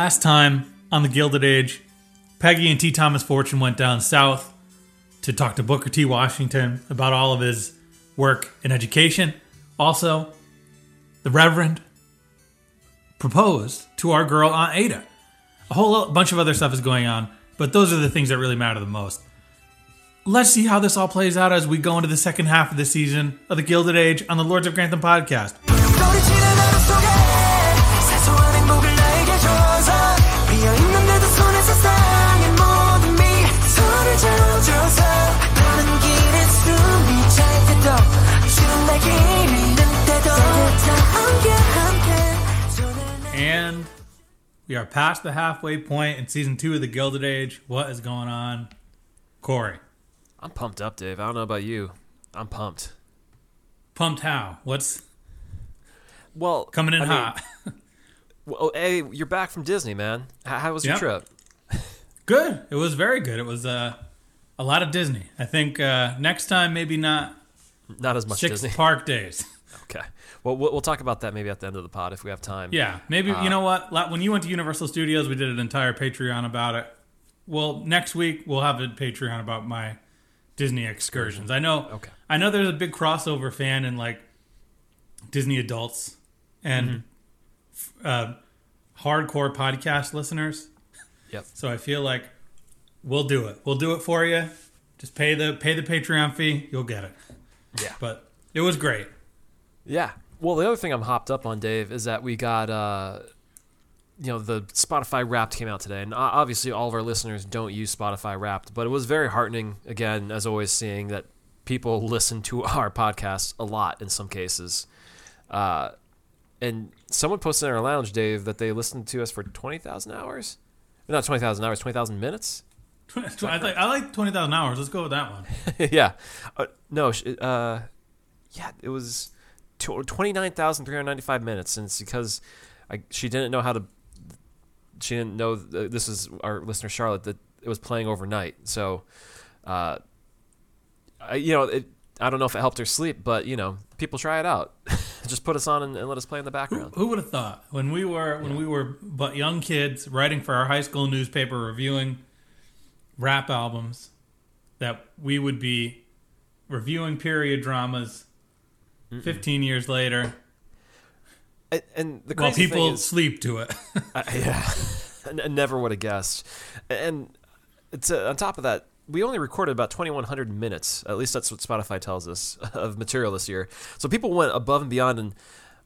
last time on the Gilded Age, Peggy and T. Thomas Fortune went down south to talk to Booker T. Washington about all of his work in education. Also, the Reverend proposed to our girl Aunt Ada. A whole bunch of other stuff is going on, but those are the things that really matter the most. Let's see how this all plays out as we go into the second half of the season of the Gilded Age on the Lords of Grantham podcast. We are past the halfway point in season two of the Gilded Age. What is going on? Corey. I'm pumped up, Dave. I don't know about you. I'm pumped. Pumped how? What's Well, coming in I mean, hot? Well, hey, you're back from Disney, man. How, how was your Yep. trip? good. It was very good. It was uh, a lot of Disney. I think uh, next time maybe not Not as much six Disney. park days. Okay. Well, we'll we'll talk about that maybe at the end of the pod if we have time. Yeah, maybe Uh, you know what? When you went to Universal Studios, we did an entire Patreon about it. Well, next week we'll have a Patreon about my Disney excursions. I know. Okay. I know there's a big crossover fan in like Disney adults and Mm-hmm. uh, hardcore podcast listeners. Yep. So I feel like we'll do it. We'll do it for you. Just pay the pay the Patreon fee. You'll get it. Yeah. But it was great. Yeah. Well, the other thing I'm hopped up on, Dave, is that we got, uh, you know, the Spotify Wrapped came out today, and obviously all of our listeners don't use Spotify Wrapped, but it was very heartening, again, as always, seeing that people listen to our podcast a lot in some cases. Uh, and someone posted in our lounge, Dave, that they listened to us for twenty thousand hours. Not twenty thousand hours, twenty thousand minutes. I like I like twenty thousand hours. Let's go with that one. yeah. Uh, no, uh, yeah, it was 29,395 minutes. And it's because I, she didn't know how to, she didn't know th- this is our listener, Charlotte, that it was playing overnight. So, uh, I, you know, it, I don't know if it helped her sleep, but, you know, people try it out. Just put us on and, and let us play in the background. Who would have thought when we were when we were but young kids writing for our high school newspaper reviewing rap albums that we would be reviewing period dramas 15 years later And, and the while crazy people thing is, sleep to it. Uh, yeah, I n- never would have guessed. And it's uh, on top of that, we only recorded about 2,100 minutes. At least that's what Spotify tells us of material this year. So people went above and beyond, and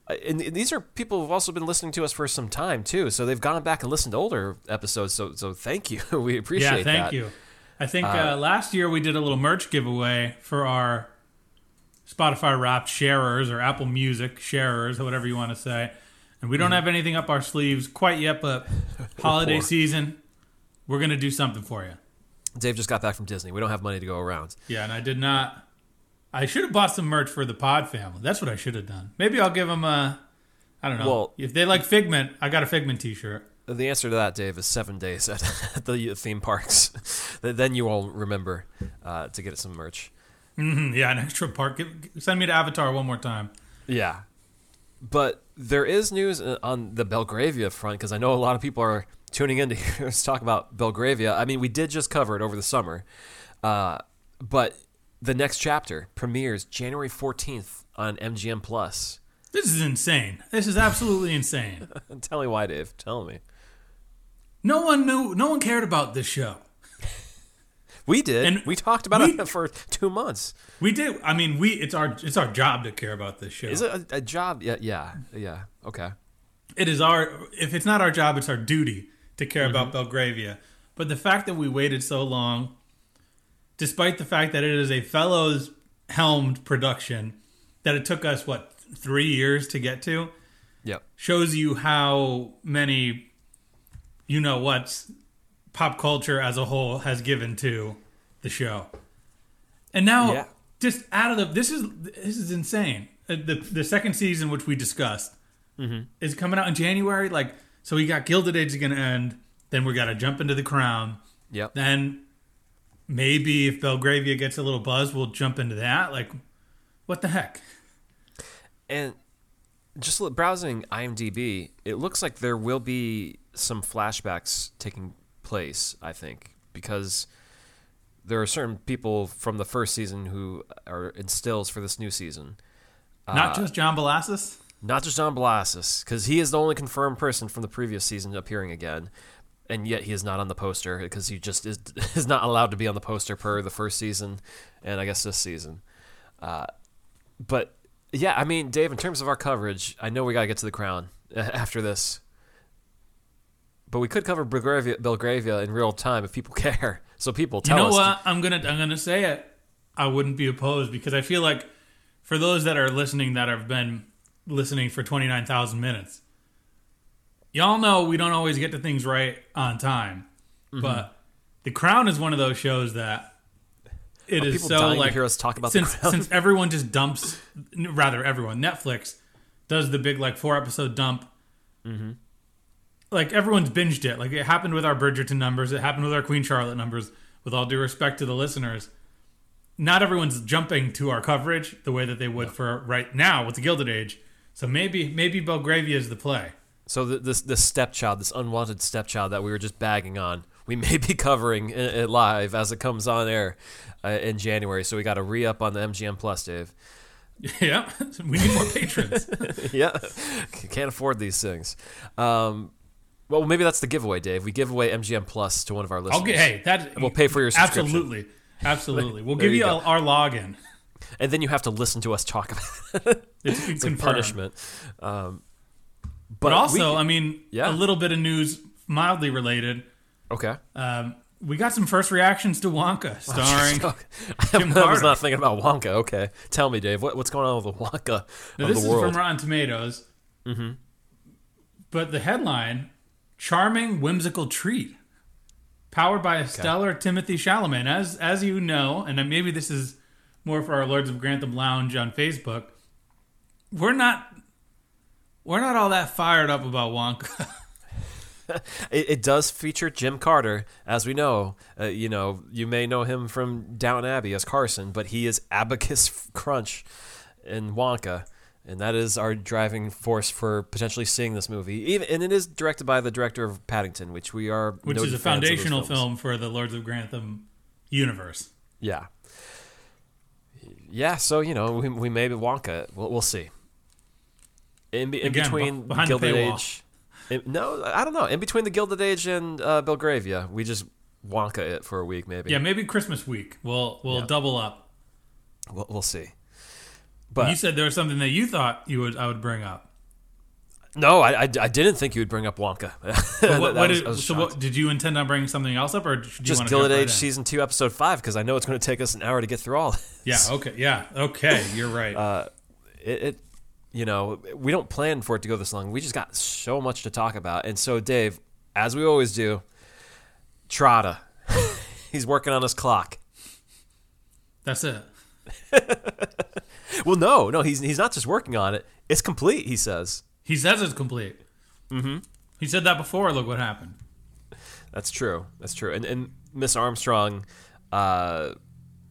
uh, and these are people who've also been listening to us for some time too. So they've gone back and listened to older episodes. So so thank you. we appreciate yeah, thank that. you. I think uh, last year we did a little merch giveaway for our Spotify Wrapped sharers or Apple Music sharers or whatever you want to say. And we don't have anything up our sleeves quite yet, but holiday season, we're going to do something for you. Dave just got back from Disney. We don't have money to go around. Yeah, and I did not. I should have bought some merch for the Pod family. That's what I should have done. Maybe I'll give them a. I don't know. Well- if they like Figment, I got a Figment T-shirt. The answer to that, Dave, is seven days at, at the theme parks. then you all remember uh, to get some merch. Mhm, yeah, an extra part. Give, send me to Avatar one more time. Yeah. But there is news uh, on the Belgravia front because I know a lot of people are tuning in to hear us talk about Belgravia. I mean, we did just cover it over the summer. Uh, but the next chapter premieres January 14th on MGM Plus. This is insane. This is absolutely insane. Tell me why, Dave. Tell me. No one knew. No one cared about this show. We did. And we talked about we- it for two months. We did. I mean, we. It's our. It's our job to care about this show. Is it a, a job? Yeah, yeah, yeah. Okay. It is our. If it's not our job, it's our duty to care about Mm-hmm. Belgravia. But the fact that we waited so long, despite the fact that it is a Fellowes helmed production, that it took us what three years to get to, Yep. shows you how many, you know what's pop culture as a whole has given to the show. And now, Yeah. just out of the this is this is insane. Uh, The the second season, which we discussed, is coming out in January. Like, so we got Gilded Age is going to end. Then we got to jump into the Crown. Yep. Then maybe if Belgravia gets a little buzz, we'll jump into that. Like, what the heck? And just browsing IMDb, it looks like there will be some flashbacks taking place. I think because there are certain people from the first season who are instills for this new season. Not just John Bellasis. Not just John Bellasis, because he is the only confirmed person from the previous season appearing again, and yet he is not on the poster because he just is is not allowed to be on the poster per the first season, and I guess this season. Uh, but yeah, I mean, Dave, in terms of our coverage, I know we got to get to the crown after this, but we could cover Belgravia, Belgravia in real time if people care. So people You tell know us. what? I'm gonna I'm gonna say it. I wouldn't be opposed because I feel like for those that are listening that have been listening for 29,000 minutes, y'all know we don't always get to things right on time. Mm-hmm. But The Crown is one of those shows that it Are is so to like hear us talk about The since since everyone just dumps rather everyone Netflix does the big like four episode dump Mm-hmm. Like everyone's binged it. Like it happened with our Bridgerton numbers. It happened with our Queen Charlotte numbers. With all due respect to the listeners, not everyone's jumping to our coverage the way that they would for right now with the Gilded Age. So maybe maybe Belgravia is the play. So th this this stepchild, this unwanted stepchild that we were just bagging on, we may be covering it, it live as it comes on air uh, in January. So we got to re up on the MGM Plus, Dave. yeah, we need more patrons. yeah, can't afford these things. Um, well, maybe that's the giveaway, Dave. We give away MGM Plus to one of our listeners. Okay, hey, that We'll pay for your subscription. Absolutely, absolutely. We'll give you you our login. and then you have to listen to us talk about it. It's, it's a punishment. Um, but But also, we- I mean, Yeah. a little bit of news, mildly related. okay. Um, we got some first reactions to Wonka, starring. Jim I was not thinking about Wonka. Okay, tell me, Dave, what, what's going on with the Wonka Now, this is world? from Rotten Tomatoes. Mm-hmm. But the headline: "Charming whimsical treat," powered by a stellar Timothée Chalamet. As as you know, and maybe this is more for our Lords of Grantham Lounge on Facebook. We're not we're not all that fired up about Wonka. It, it does feature Jim Carter, as we know. Uh, you know, you may know him from Downton Abbey as Carson, but he is Abacus Crunch in Wonka, and that is our driving force for potentially seeing this movie. Even and it is directed by the director of Paddington, which we are which is a fans of those foundational film for the Lords of Grantham universe. Yeah, yeah. So you know, we, we may be Wonka. We'll, we'll see. In, be, in Again, between Gilded. Age, in- no, I don't know. In between the Gilded Age and uh, Belgravia, we just Wonka it for a week, maybe. Yeah, maybe Christmas week. We'll we'll Yeah. double up. We'll, we'll see. But you said there was something that you thought you would I would bring up. no, I, I, I didn't think you would bring up Wonka. What, what was- did- so what did you intend on bringing something else up, or just want to Gilded jump right Age season two, episode five, because I know it's going to take us an hour to get through all. This. Yeah. Okay. Yeah. Okay. You're right. Uh, it, it you know we don't plan for it to go this long we just got so much to talk about and so dave as we always do Trotter he's working on his clock That's it. well no no he's, he's not just working on it it's complete he says He says it's complete. Mm-hmm. He said that before. Look what happened. that's true that's true and, and miss armstrong uh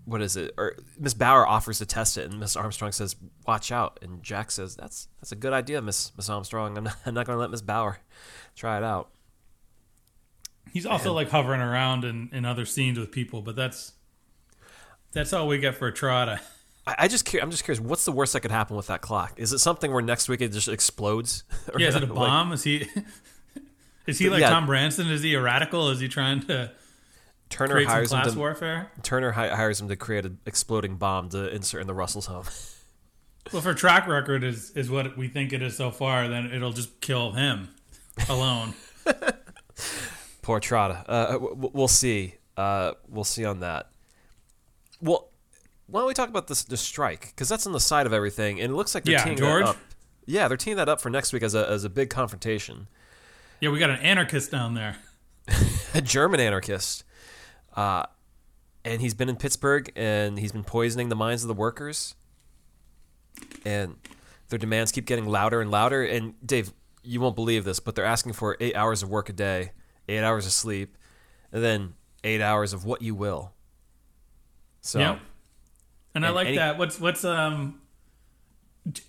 what is it or miss bauer offers to test it and miss armstrong says watch out and jack says that's that's a good idea miss miss armstrong i'm not, I'm not going to let miss bauer try it out He's also like hovering around in, in other scenes with people, but that's that's all we get for Trotter. I, I just, I'm just curious. What's the worst that could happen with that clock? Is it something where next week it just explodes? Or Yeah, is it a like, bomb? Is he is he like Yeah. Tom Branson? Is he a radical? Is he trying to Turner create some hires him class to warfare? Turner hi- hires him to create an exploding bomb to insert in the Russell's home. Well, if our track record is is what we think it is so far, then it'll just kill him alone. Poor Trotter. Uh, we'll see. Uh, we'll see on that. Well, why don't we talk about this the strike? Because that's on the side of everything, and it looks like they're Yeah, teeing George? that up. Yeah, they're teeing that up for next week as a as a big confrontation. yeah, we got an anarchist down there. a German anarchist. Uh, and he's been in Pittsburgh and he's been poisoning the minds of the workers. And their demands keep getting louder and louder. And Dave, you won't believe this, but they're asking for eight hours of work a day, eight hours of sleep, and then eight hours of what you will. So Yep. And I like any- that. What's what's um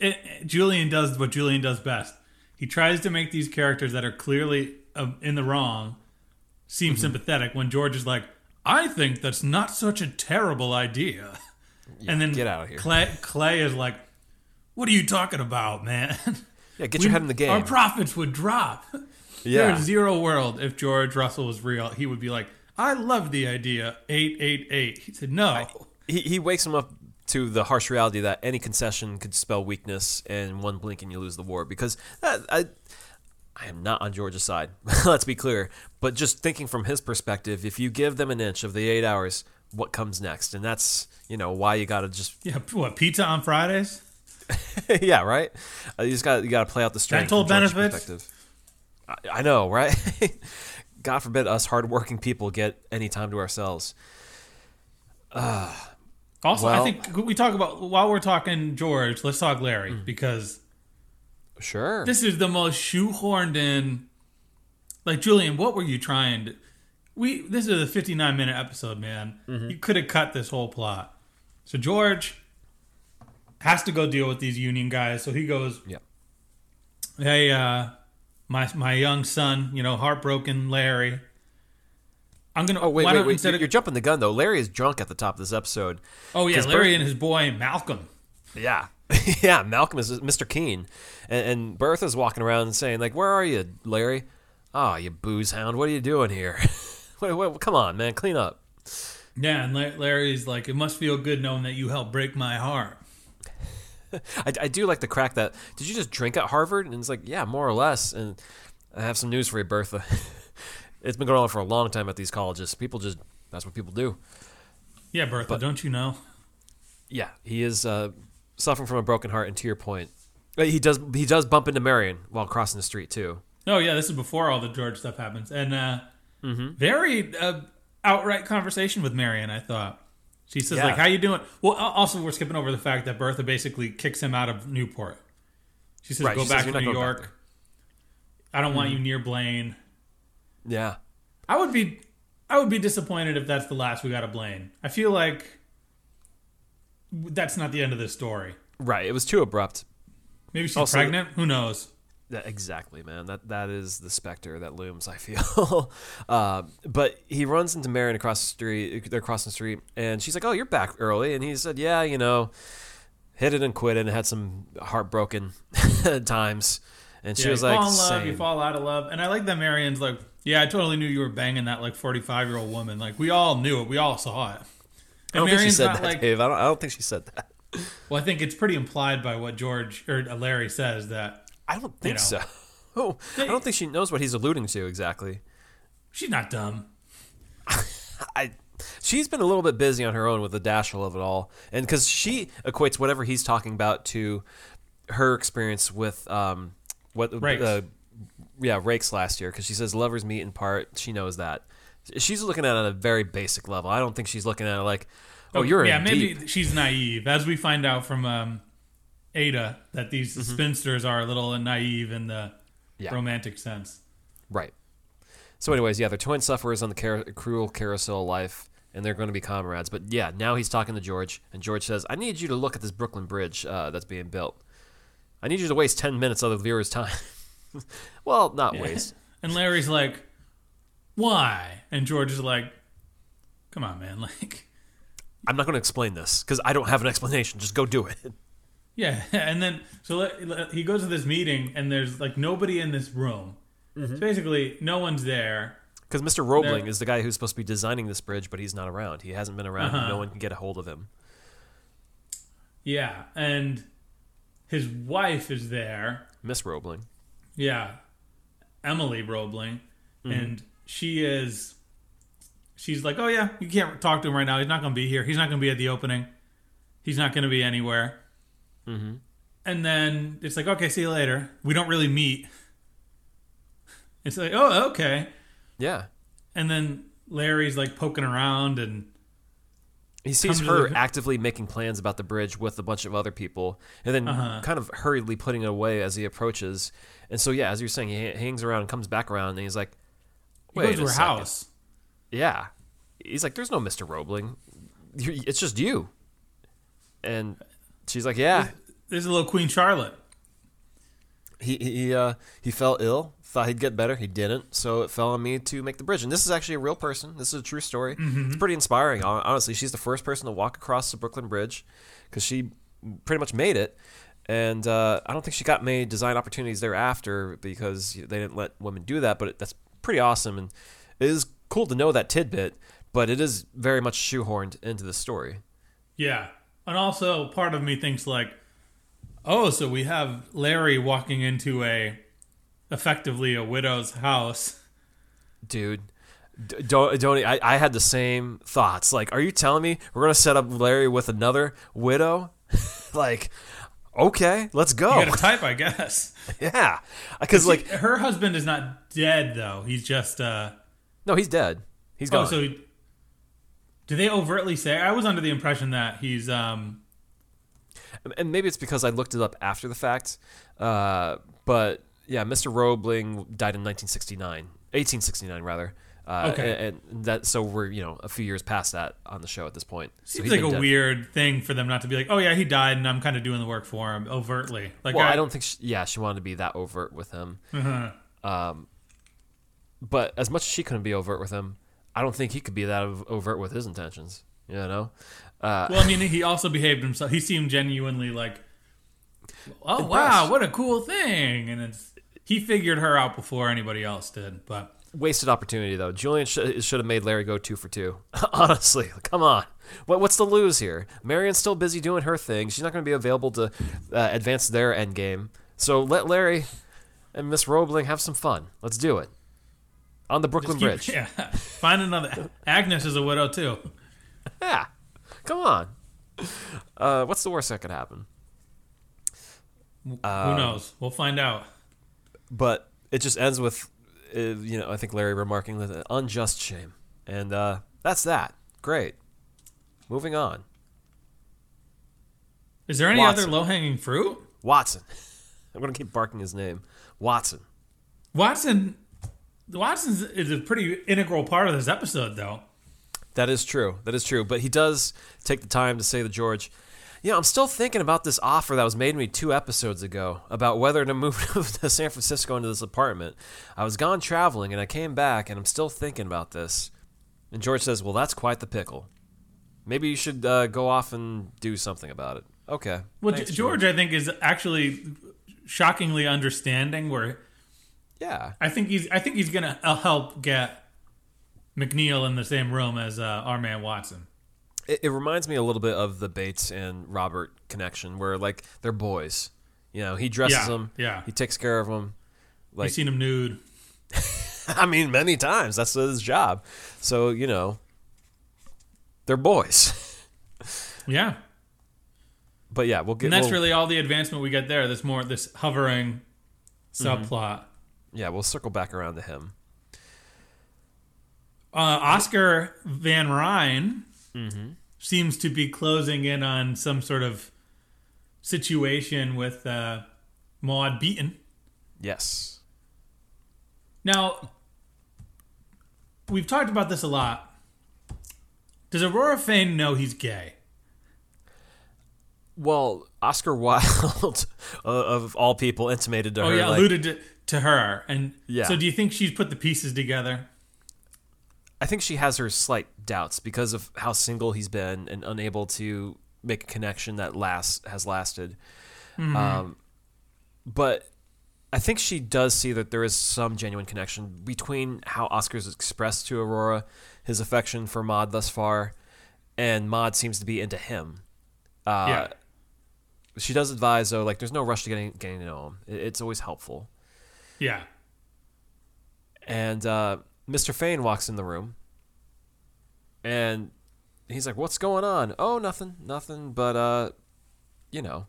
eh, Julian does what Julian does best. He tries to make these characters that are clearly uh, in the wrong, seem Mm-hmm. sympathetic when George is like, "I think that's not such a terrible idea," and then get outta here. Clay, Clay is like, "What are you talking about, man? Yeah, get your head in the game. Our profits would drop." yeah. There's zero world if George Russell was real. He would be like, "I love the idea." Eight eight eight. He said, "No." He, he wakes him up to the harsh reality that any concession could spell weakness, and one blink and you lose the war. Because that, I, I am not on George's side. Let's be clear. But just thinking from his perspective, if you give them an inch of the eight hours, what comes next? And that's you know why you got to just yeah, what pizza on Fridays? yeah right. Uh, you just got you got to play out the strength. Dental benefits? perspective. I, I know, right? God forbid us hardworking people get any time to ourselves. Also, I think we talk about while we're talking George. Let's talk Larry Mm. because Sure. this is the most shoehorned in. Like Julian, what were you trying to? We this is a 59 minute episode, man. Mm-hmm. You could have cut this whole plot. So George has to go deal with these union guys. So he goes, yeah. "Hey, uh, my my young son, you know, heartbroken Larry. I'm gonna. Oh wait, wait, wait! You're, of- you're jumping the gun though. Larry is drunk at the top of this episode. oh yeah, Larry and his boy Malcolm. Yeah, yeah. Malcolm is Mr. Keen, and, and Bertha's walking around and saying like, "Where are you, Larry? Oh, you booze hound! What are you doing here? wait, wait, come on, man, clean up." Yeah, and La- Larry's like, it must feel good knowing that you helped break my heart. I, I do like the crack that. Did you just drink at Harvard? And it's like, yeah, more or less. And I have some news for you, Bertha. It's been going on for a long time at these colleges. People just that's what people do. Yeah, Bertha, don't you know? Yeah, he is uh, suffering from a broken heart. And to your point, he does he does bump into Marian while crossing the street too. Oh yeah, this is before all the George stuff happens, and uh, Mm-hmm. very uh, outright conversation with Marian. I thought she says Yeah. like, "How you doing?" Well, also we're skipping over the fact that Bertha basically kicks him out of Newport. She says, Right, "Go she back says, to New York. I don't want you near Blaine." Yeah. I would be, I would be disappointed if that's the last we got of Blaine. I feel like that's not the end of this story. Right. It was too abrupt. Maybe she's Also- pregnant. Who knows? That, exactly, man. That that is the specter that looms. I feel. uh, but he runs into Marian across the street. They're crossing the street, and she's like, "Oh, you're back early." And he said, "Yeah, you know, hit it and quit it, and had some heartbroken times." And she Yeah, was you like, fall in love, you fall out of love, and I like that Marian's like, yeah, I totally knew you were banging that like forty five year old woman. Like we all knew it, we all saw it. I don't think she said that, like, Dave. I don't, I don't think she said that. well, I think it's pretty implied by what George or uh, Larry says that I don't think know. so. Oh, I don't think she knows what he's alluding to exactly. she's not dumb. I she's been a little bit busy on her own with the dash of it all, and because she equates whatever he's talking about to her experience with um what Raikes. uh, yeah Raikes last year because she says lovers meet in part. She knows that. She's looking at it at a very basic level. I don't think she's looking at it like, oh, you're a yeah, maybe deep. she's naive, as we find out from um, Ada that these Mm-hmm. spinsters are a little naive in the Yeah. romantic sense. Right. So, anyways, yeah, they're twin sufferers on the car- cruel carousel of life, and they're going to be comrades. But yeah, now he's talking to George, and George says, "I need you to look at this Brooklyn Bridge uh, that's being built. I need you to waste ten minutes of the viewer's time. well, not waste. And Larry's like, why? And George is like, come on, man, like. I'm not going to explain this because I don't have an explanation. Just go do it. Yeah, and then so he goes to this meeting, and there's like nobody in this room. Mm-hmm. So basically, no one's there. Because Mr. Roebling is the guy who's supposed to be designing this bridge, but he's not around. He hasn't been around. Uh-huh. No one can get a hold of him. Yeah, and his wife is there. Miss Roebling. Yeah, Emily Roebling, and she is. She's like, oh yeah, you can't talk to him right now. He's not going to be here. He's not going to be at the opening. He's not going to be anywhere. Mm-hmm. And then it's like, okay, see you later. We don't really meet. It's like, oh, okay. Yeah. And then Larry's like poking around and He sees her the- actively making plans about the bridge with a bunch of other people, and then Uh-huh. kind of hurriedly putting it away as he approaches. And so, yeah, as you're saying, he hangs around and comes back around, and he's like, he "Wait goes to a her second." house. Yeah, he's like, "There's no Mister Roebling. It's just you." And she's like, "Yeah, There's a little Queen Charlotte. He he uh, he fell ill. Thought he'd get better. He didn't. So it fell on me to make the bridge. And this is actually a real person. This is a true story. It's pretty inspiring. Honestly, she's the first person to walk across the Brooklyn Bridge because she pretty much made it. And uh, I don't think she got many design opportunities thereafter because they didn't let women do that. But it, that's pretty awesome, and it is cool to know that tidbit. But it is very much shoehorned into the story. Yeah. And also, part of me thinks, like, oh, so we have Larry walking into a effectively a widow's house. dude. D- don't don't I, I had the same thoughts. Like, are you telling me we're gonna set up Larry with another widow? like, okay, let's go. You gotta type, I guess. yeah, because like, her husband is not dead, though. He's just, uh, no, he's dead. He's gone. so do they overtly say? I was under the impression that he's, um, and maybe it's because I looked it up after the fact. Uh, but yeah, Mr. Roebling died in 1969, 1869 rather. Uh, Okay. and, and that so we're you know a few years past that on the show at this point. So seems like a dead. weird thing for them not to be like, oh, yeah, he died and I'm kind of doing the work for him overtly. Like, Well, I don't think. She, yeah, she wanted to be that overt with him. uh Um, but as much as she couldn't be overt with him, I don't think he could be that overt with his intentions. You know, uh, Well, I mean, he also behaved himself. He seemed genuinely like, oh wow, what a cool thing, and it's he figured her out before anybody else did. But wasted opportunity though. Julian sh- should have made Larry go two for two. Honestly, come on. What what's the lose here? Marian's still busy doing her thing. She's not going to be available to uh, advance their end game. So let Larry and Miss Roebling have some fun. Let's do it on the Brooklyn keep- Bridge. yeah, find another. Agnes is a widow too. Yeah. Come on. Uh, what's the worst that could happen? Who Um, knows? We'll find out. but it just ends with uh, you know i think larry remarking that unjust shame and uh, that's that great moving on Is there any Watson. other low hanging fruit? watson i'm going to keep barking his name watson Watson. Watson is a pretty integral part of this episode, though. That is true. That is true. But he does take the time to say to george you know i'm still thinking about this offer that was made to me two episodes ago about whether to move to san francisco into this apartment. I was gone traveling and i came back and i'm still thinking about this. And george says well that's quite the pickle. Maybe you should uh, go off and do something about it. Okay. Well, Thanks, George, I think, is actually shockingly understanding. Where Yeah. I think he's, I think he's gonna uh, help get McNeil in the same room as uh, our man Watson. It, it reminds me a little bit of the Bates and Robert connection, where like they're boys. You know, he dresses Yeah, them. yeah. He takes care of them. Like You've seen him nude. I mean, many times. That's his job. So you know, they're boys. Yeah, But yeah, we'll get. and that's we'll- really all the advancement we get there. This more this hovering subplot. yeah. We'll circle back around to him. Uh, Oscar van Rhijn seems to be closing in on some sort of situation with uh, Maud Beaton. Yes. Now, we've talked about this a lot. Does Aurora Fane know he's gay? Well, Oscar Wilde, uh, of all people, intimated to Oh her. yeah, like, alluded to, to her. And Yeah. so, do you think she's put the pieces together? I think she has her slight doubts because of how single he's been and unable to make a connection that lasts has lasted. Um, but I think she does see that there is some genuine connection between how Oscar's expressed to Aurora his affection for Maud thus far, and Maud seems to be into him. Uh, yeah. She does advise though, like there's no rush to getting getting to know him. It's always helpful. Yeah. And uh, Mr. Fane walks in the room, and he's like, "What's going on?" "Oh, nothing, nothing, but uh, you know,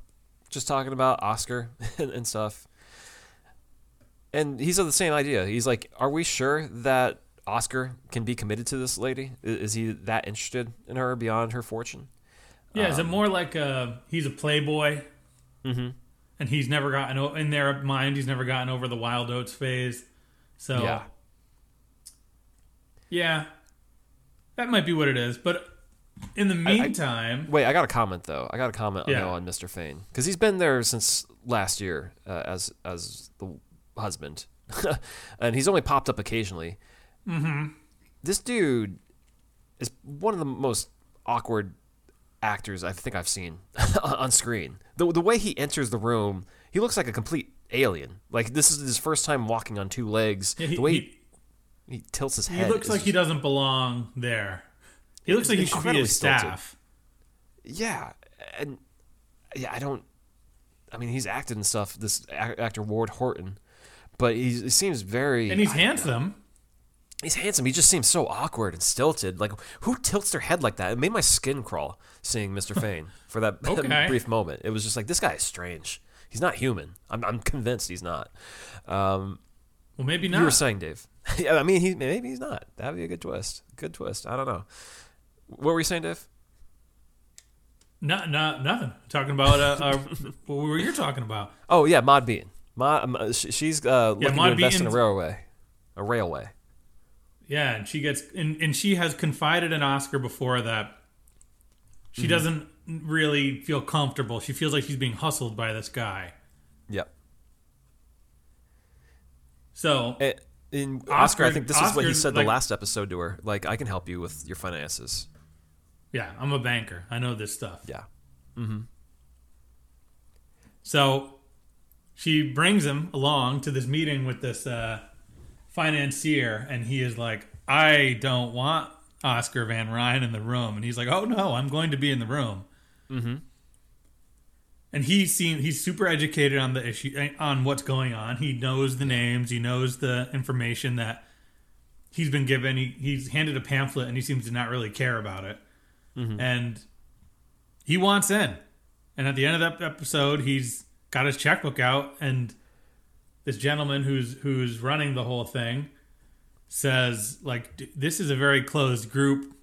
just talking about Oscar and, and stuff." And he's of the same idea. He's like, "Are we sure that Oscar can be committed to this lady? Is he that interested in her beyond her fortune?" Yeah. Um, is it more like a, he's a playboy? Mm-hmm. And he's never gotten, in their mind, he's never gotten over the wild oats phase. So, Yeah. Yeah, that might be what it is. But in the meantime, Wait, I got a comment though. I got a comment Yeah. on Mr. Fane because he's been there since last year uh, as as the husband, and he's only popped up occasionally. Mm-hmm. This dude is one of the most awkward actors I think I've seen on screen. The the way he enters the room, he looks like a complete alien. Like this is his first time walking on two legs. Yeah, he- the way he, he- tilts his head. He looks like he doesn't belong there. He looks like he should be incredibly his stilted. staff. Yeah, and yeah, I don't. I mean, he's acted in stuff. This actor Ward Horton, but he seems very. And he's I- handsome. He's handsome. He just seems so awkward and stilted. Like who tilts their head like that? It made my skin crawl seeing Mr. Fane for that Okay. brief moment. It was just like this guy is strange. He's not human. I'm, I'm convinced he's not. Um, Well, maybe not. you were saying, Dave. yeah, I mean, he maybe he's not. That'd be a good twist. Good twist. I don't know. What were you saying, Dave? No, no, nothing. Talking about uh, uh, what were you talking about? Oh yeah, Maud Bean. Maud, um, uh, sh- she's uh, looking Maud to invest in a railway. A railway. Yeah, and she gets and, and she has confided in Oscar before that she Mm-hmm. doesn't really feel comfortable. She feels like she's being hustled by this guy. Yep. So Eh, In Oscar, I think this is what he said like- the last episode to her. Like, I can help you with your finances. yeah, I'm a banker. I know this stuff. Yeah. Mm-hmm. So she brings him along to this meeting with this uh, financier, and he is like, I don't want Oscar van Rhijn in the room. And he's like, Oh, no, I'm going to be in the room. Mm-hmm. And he seems he's super educated on the issue, eh, on what's going on. He knows the names, he knows the information that he's been given. He, he's handed a pamphlet, and he seems to not really care about it. Mm-hmm. And he wants in. And at the end of that episode, he's got his checkbook out, and this gentleman who's who's running the whole thing says, "Like "D- this is a very closed group.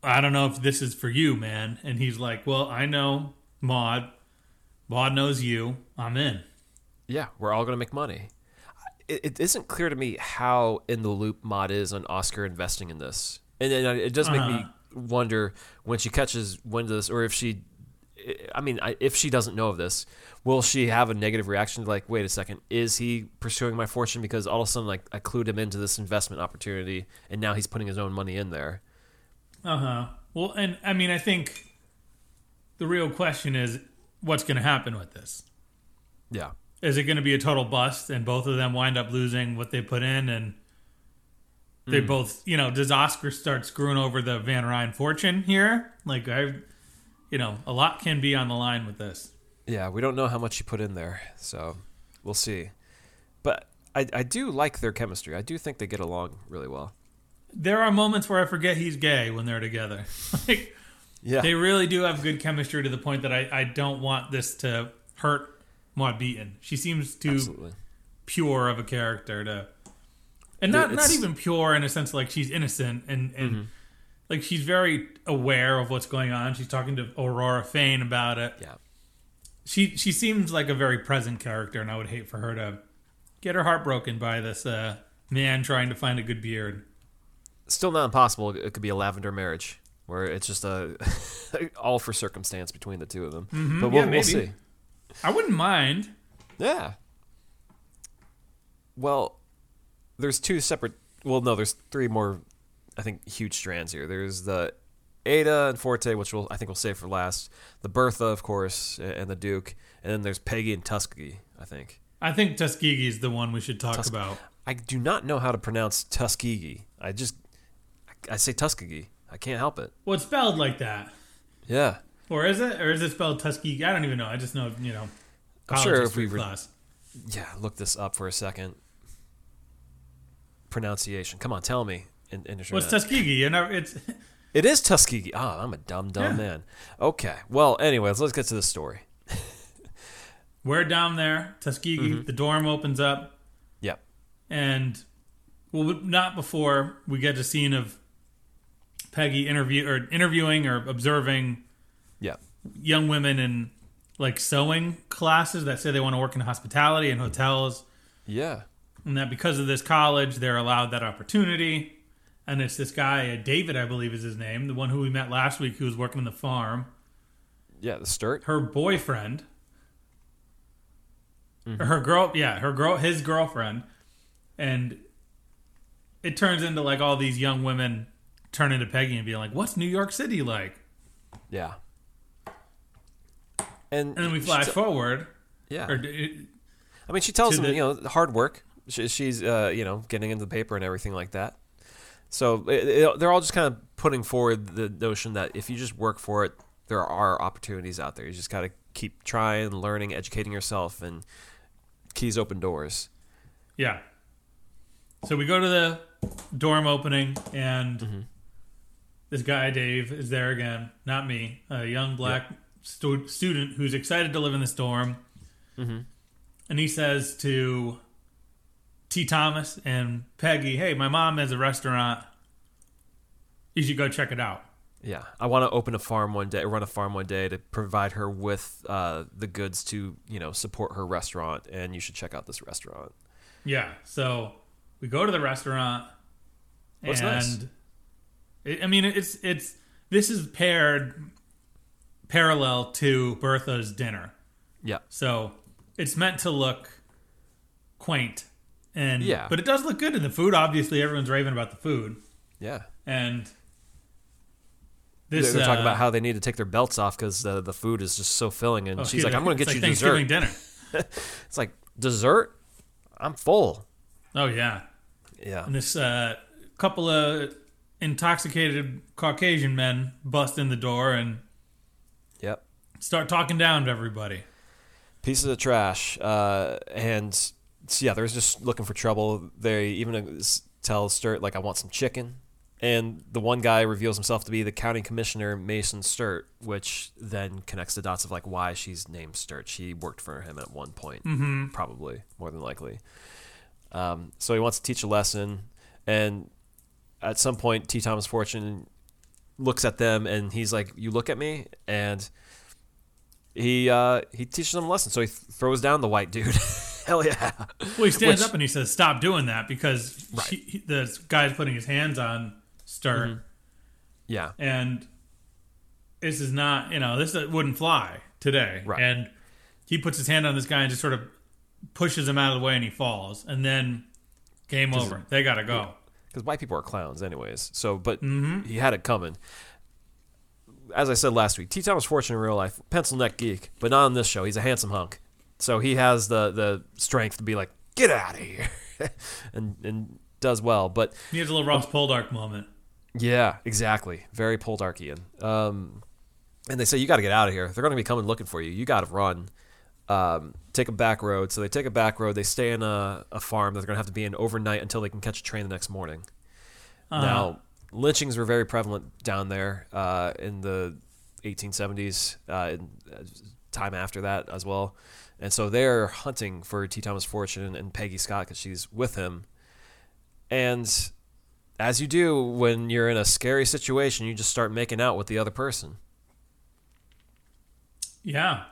I don't know if this is for you, man." And he's like, "Well, I know Maud. Maud knows you. I'm in." Yeah, we're all going to make money. It, it isn't clear to me how in the loop Maud is on Oscar investing in this, and then it does make me Uh-huh. wonder when she catches wind of this, or if she, I mean, I- if she doesn't know of this, will she have a negative reaction? Like, wait a second, is he pursuing my fortune because all of a sudden, like, I clued him into this investment opportunity, and now he's putting his own money in there? Uh huh. Well, and I mean, I think the real question is, what's going to happen with this? Yeah, is it going to be a total bust and both of them wind up losing what they put in and they hmm. both you know does oscar start screwing over the van Rhijn fortune here like i you know a lot can be on the line with this yeah, we don't know how much he put in there, so we'll see. But I, I do like their chemistry. I do think they get along really well. there are moments where i forget he's gay when they're together like Yeah, they really do have good chemistry to the point that i, I don't want this to hurt maud beaton she seems too absolutely. pure of a character to and not not even pure in a sense like she's innocent and and Mm-hmm. like she's very aware of what's going on she's talking to aurora Fane about it Yeah. she she seems like a very present character and i would hate for her to get her heart broken by this uh man trying to find a good beard Still not impossible. It could be a lavender marriage where it's just a all for circumstance between the two of them. But we'll, Mm-hmm. Yeah, we'll see. i wouldn't mind Yeah. Well, there's two separate. Well, no, there's three more. I think huge strands here. There's the Ada and Forte, which we'll I think we'll save for last. The Bertha, of course, and the Duke, and then there's Peggy and Tuskegee. I think. i think tuskegee is the one we should talk Tus- about I do not know how to pronounce Tuskegee. I just I say Tuskegee. I can't help it. well it's spelled like that Yeah. or is it or is it spelled tuskegee i don't even know i just know you know college sure if we re- class Yeah, look this up for a second. Pronunciation. Come on, tell me. In, in well, it's tuskegee you know it's It is Tuskegee. Oh, I'm a dumb, dumb Yeah. man. Okay. Well, anyways, let's get to the story. We're down there, Tuskegee. Mm-hmm. The dorm opens up, Yep. and well, not before we get a scene of Peggy interview or interviewing or observing Yep. young women in like sewing classes that say they want to work in hospitality and hotels, Yeah. and that because of this college, they're allowed that opportunity. And it's this guy, uh, David, I believe is his name, the one who we met last week, who was working in the farm. Yeah. The Sturt. Her boyfriend or her girl, yeah, her girl, his girlfriend, and it turns into like all these young women turn into Peggy and being like, "What's New York City like?" Yeah. And, And then we flash t- forward, yeah. or d- I mean, she tells to him, the- you know, hard work. She, she's, uh, you know, getting into the paper and everything like that. So it, it- they're all just kind of putting forward the notion that if you just work for it, there are opportunities out there. You just got to keep trying, learning, educating yourself, and keys open doors. yeah. So we go to the dorm opening, and Mm-hmm. This guy Dave is there again, not me, a young black stu- student who's excited to live in this dorm, Mm-hmm. and he says to T. Thomas and Peggy, "Hey, my mom has a restaurant. You should go check it out." Yeah, I want to open a farm one day, run a farm one day to provide her with uh, the goods to, you know, support her restaurant, and you should check out this restaurant. Yeah. So we go to the restaurant, Looks and nice. I mean, it's it's this is paired parallel to Bertha's dinner, Yeah, so it's meant to look quaint, and Yeah. but it does look good in the food. Obviously, everyone's raving about the food, yeah. and They're, this they're talking uh, about how they need to take their belts off because the, the food is just so filling, and oh, she's like, "I'm going to get like you Thanksgiving dessert." dinner. It's like dessert. I'm full. Oh yeah, Yeah, and this uh, couple of intoxicated Caucasian men bust in the door and yep. start talking down to everybody. Pieces of trash, uh, and yeah, they're just looking for trouble. They even uh, tell Sturt like, "I want some chicken." And the one guy reveals himself to be the county commissioner Mason Sturt, which then connects the dots of like why she's named Sturt. She worked for him at one point, mm-hmm. probably more than likely. Um, so he wants to teach a lesson, and at some point, T. Thomas Fortune looks at them and he's like, "You look at me," and he uh, he teaches them a lesson. So he th- throws down the white dude. Hell yeah! Well, he stands Which- up and he says, "Stop doing that," because she, he, the guy's putting his hands on Sturt, Mm-hmm. Yeah, and this is not, you know, this wouldn't fly today. Right. And he puts his hand on this guy and just sort of pushes him out of the way, and he falls. And then game over. They gotta go. Because white people are clowns, anyways. So, but Mm-hmm. he had it coming. As I said last week, T. Thomas Fortune in real life, pencil neck geek, but not on this show. He's a handsome hunk, so he has the the strength to be like, "Get out of here," and and does well. But He has a little Ross Poldark moment. Yeah, exactly. Very Poldarkian. Um, and they say you got to get out of here. They're going to be coming looking for you. You got to run. Um, take a back road. So they take a back road. They stay in a, a farm that they're going to have to be in overnight until they can catch a train the next morning. Uh-huh. Now, lynchings were very prevalent down there uh, in the 1870s, uh, uh, time after that as well. And so they're hunting for T. Thomas Fortune and Peggy Scott because she's with him. And as you do when you're in a scary situation, you just start making out with the other person. Yeah,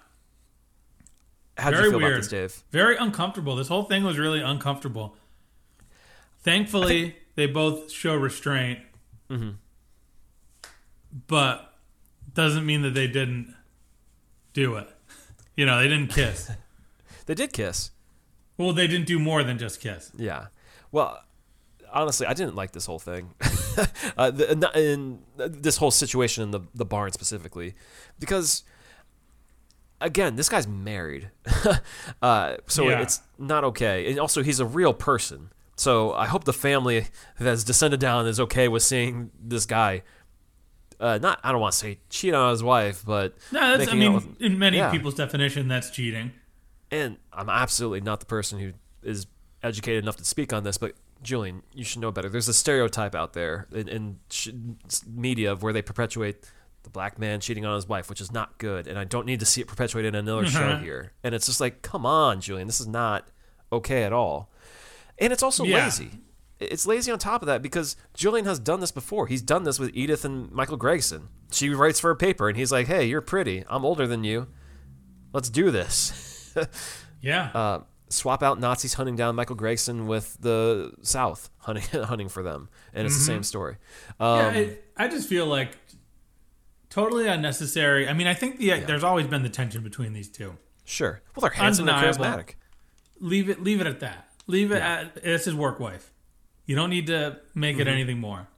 How do Very you feel weird. about this, Dave? very uncomfortable. This whole thing was really uncomfortable. Thankfully, they both show restraint, Mm-hmm. but doesn't mean that they didn't do it. You know, they didn't kiss. They did kiss. well, they didn't do more than just kiss. Yeah. Well, honestly, I didn't like this whole thing. uh, the, in- in this whole situation in the the barn specifically, because again, this guy's married, uh, so Yeah. it's not okay. And also, he's a real person. So I hope the family that has descended down is okay with seeing this guy. Uh, not I don't want to say cheat on his wife, but No, that's, I mean, with- in many Yeah. people's definition, that's cheating. and I'm absolutely not the person who is educated enough to speak on this, but Julian, you should know better. There's a stereotype out there in, in media of where they perpetuate the black man cheating on his wife, which is not good, and I don't need to see it perpetuated in another show Mhm. here. And it's just like, come on, Julian, this is not okay at all. And it's also Yeah. lazy. It's lazy on top of that because Julian has done this before. He's done this with Edith and Michael Gregson. She writes for a paper, and he's like, "Hey, you're pretty. I'm older than you. Let's do this." Yeah. uh, swap out Nazis hunting down Michael Gregson with the South hunting hunting for them, and it's the same story. Um, yeah, it, I just feel like totally unnecessary. I mean, I think the there's always been the tension between these two. sure. Well, they're handsome and charismatic. leave it leave it at that. Leave it Yeah. at it's his work wife. You don't need to make Mm-hmm. it anything more.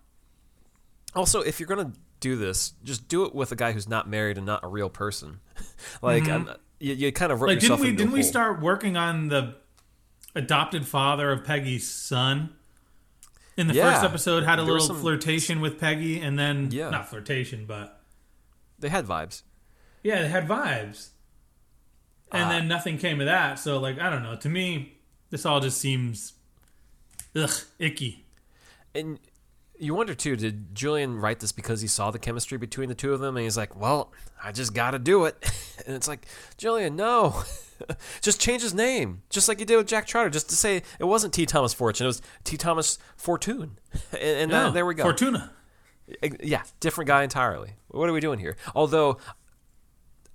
Also, if you're gonna do this, just do it with a guy who's not married and not a real person. like, I'm, you, you kind of wrote Mm-hmm. Like didn't we didn't we start working on the adopted father of Peggy's son? In the Yeah. first episode, had a There little some- flirtation with Peggy, and then Yeah. not flirtation, but They had vibes. yeah, they had vibes. And Ah. then nothing came of that. So like I don't know. To me, this all just seems ugh icky. And you wonder too, did Julian write this because he saw the chemistry between the two of them and he's like, Well, I just gotta do it and it's like, Julian, no. just change his name. Just like you did with Jack Trotter, just to say it wasn't T. Thomas Fortune, it was T. Thomas Fortune. And, and No, that, there we go. Fortuna. Yeah, different guy entirely. What are we doing here? Although,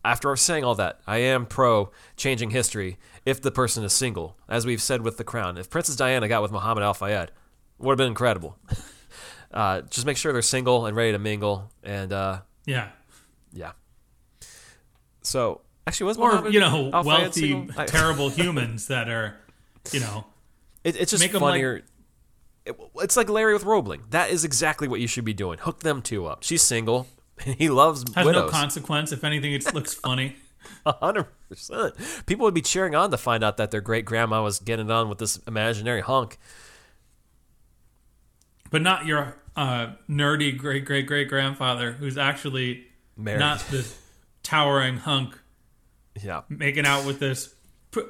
after saying all that, I am pro changing history if the person is single, as we've said with the crown. If Princess Diana got with Muhammad Al Fayed, would have been incredible. uh, just make sure they're single and ready to mingle, and uh, Yeah. yeah. So actually, was Or you know, Al wealthy? Terrible humans that are, you know, It, it's just Make 'em like- funnier. It- it's like Larry with Roebling. That is exactly what you should be doing. Hook them two up. She's single. He loves has widows. no consequence. If anything, it looks funny. A hundred percent. People would be cheering on to find out that their great grandma was getting on with this imaginary hunk. But not your uh, nerdy great great great grandfather who's actually Married. not this towering hunk Yeah. making out with this pr-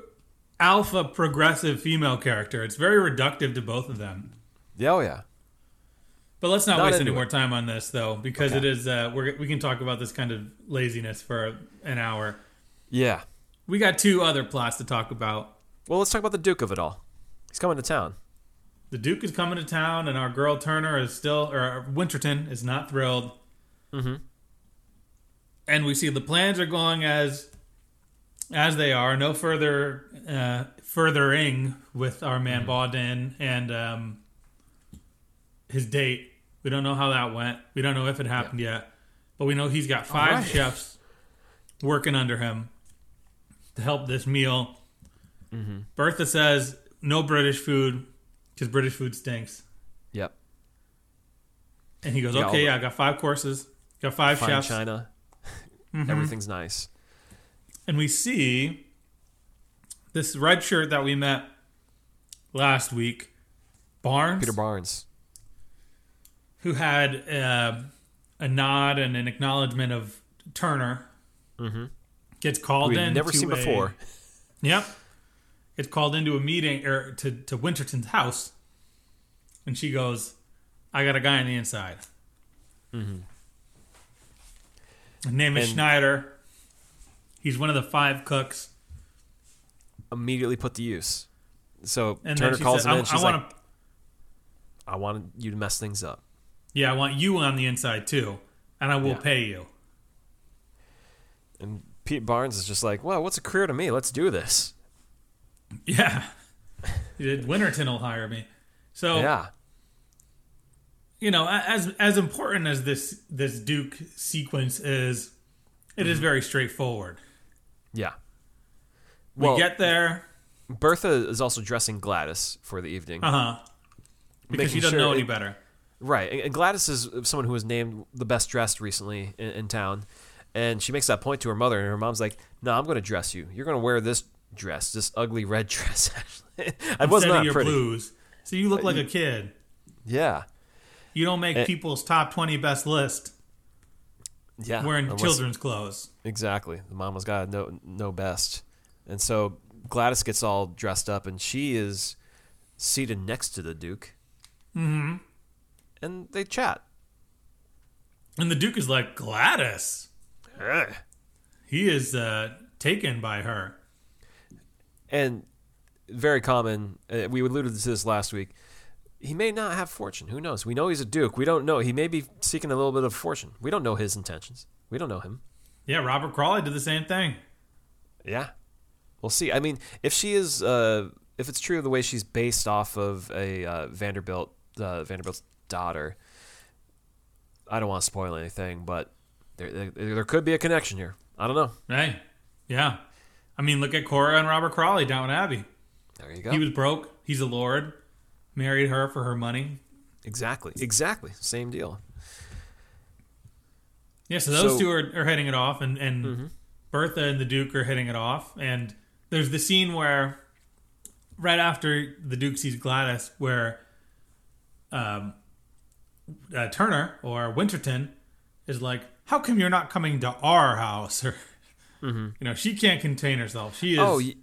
alpha progressive female character. It's very reductive to both of them. Yeah, oh yeah. But let's not, Not waste any more time on this though, because Okay. it is uh, we're, we can talk about this kind of laziness for an hour. Yeah. We got two other plots to talk about. Well, let's talk about the Duke of it all. He's coming to town. The Duke is coming to town, and our girl Turner is still, or Winterton is not thrilled. Mhm. And we see the plans are going as as they are. No further uh, furthering with our man Mm-hmm. Baudin and um, his date. We don't know how that went. We don't know if it happened yet, but we know he's got five right. chefs working under him to help this meal. Mm-hmm. Bertha says no British food because British food stinks. Yep. And he goes, Yeah, okay, yeah, I got five courses, got five Fine chefs, China. Mm-hmm. Everything's nice. and we see this red shirt that we met last week, Barnes, Peter Barnes. Who had uh, a nod and an acknowledgement of Turner, mm-hmm. gets called We've in. never seen a- before. Yep, gets called into a meeting or to to Winterton's house, and she goes, "I got a guy on the inside." Mm-hmm. His name is And- Schneider. He's one of the five cooks. Immediately put to use. So And Turner calls said, him I, in. She's I like, want to, I want you to mess things up. Yeah, I want you on the inside too, and I will Yeah. pay you. And Pete Barnes is just like, well, what's a career to me? Let's do this. Yeah, Winterton will hire me. So Yeah. you know, as as important as this this Duke sequence is, it Mm-hmm. is very straightforward. Yeah. We Well, get there, Bertha is also dressing Gladys for the evening. uh huh, because she doesn't sure know any it- better. Right. And and Gladys is someone who was named the best dressed recently in, in town. And she makes that point to her mother, and her mom's like, No, I'm going to dress you. You're going to wear this dress, this ugly red dress, actually. I was Instead not of your pretty. blues, so you look like a kid. Yeah. You don't make Eh. people's top twenty best list Yeah. wearing unless- children's clothes. Exactly. The mama's got to know, know best. And so Gladys gets all dressed up, and she is seated next to the Duke. Mm-hmm. And they chat. And the Duke is like Gladys. He is uh, taken by her. And very common, uh, we alluded to this last week. He may not have fortune. Who knows? We know he's a duke. We don't know. He may be seeking a little bit of fortune. We don't know his intentions. We don't know him. Yeah, Robert Crawley did the same thing. Yeah. We'll see. I mean, if she is, uh, if it's true the way she's based off of a uh, Vanderbilt, uh, Vanderbilt's daughter, I don't want to spoil anything, but there, there, there could be a connection here. I don't know. Right? Yeah. I mean, look at Cora and Robert Crawley, Downton Abbey. There you go. He was broke. He's a lord. Married her for her money. exactly. Exactly. Same deal. Yeah, so those So- two are, are hitting it off, and, and Mm-hmm. Bertha and the Duke are hitting it off. And there's the scene where, right after the Duke sees Gladys, where um, uh, Turner or Winterton is like, "How come you're not coming to our house?" Or you know, she can't contain herself. She is. Mm-hmm. Oh, y-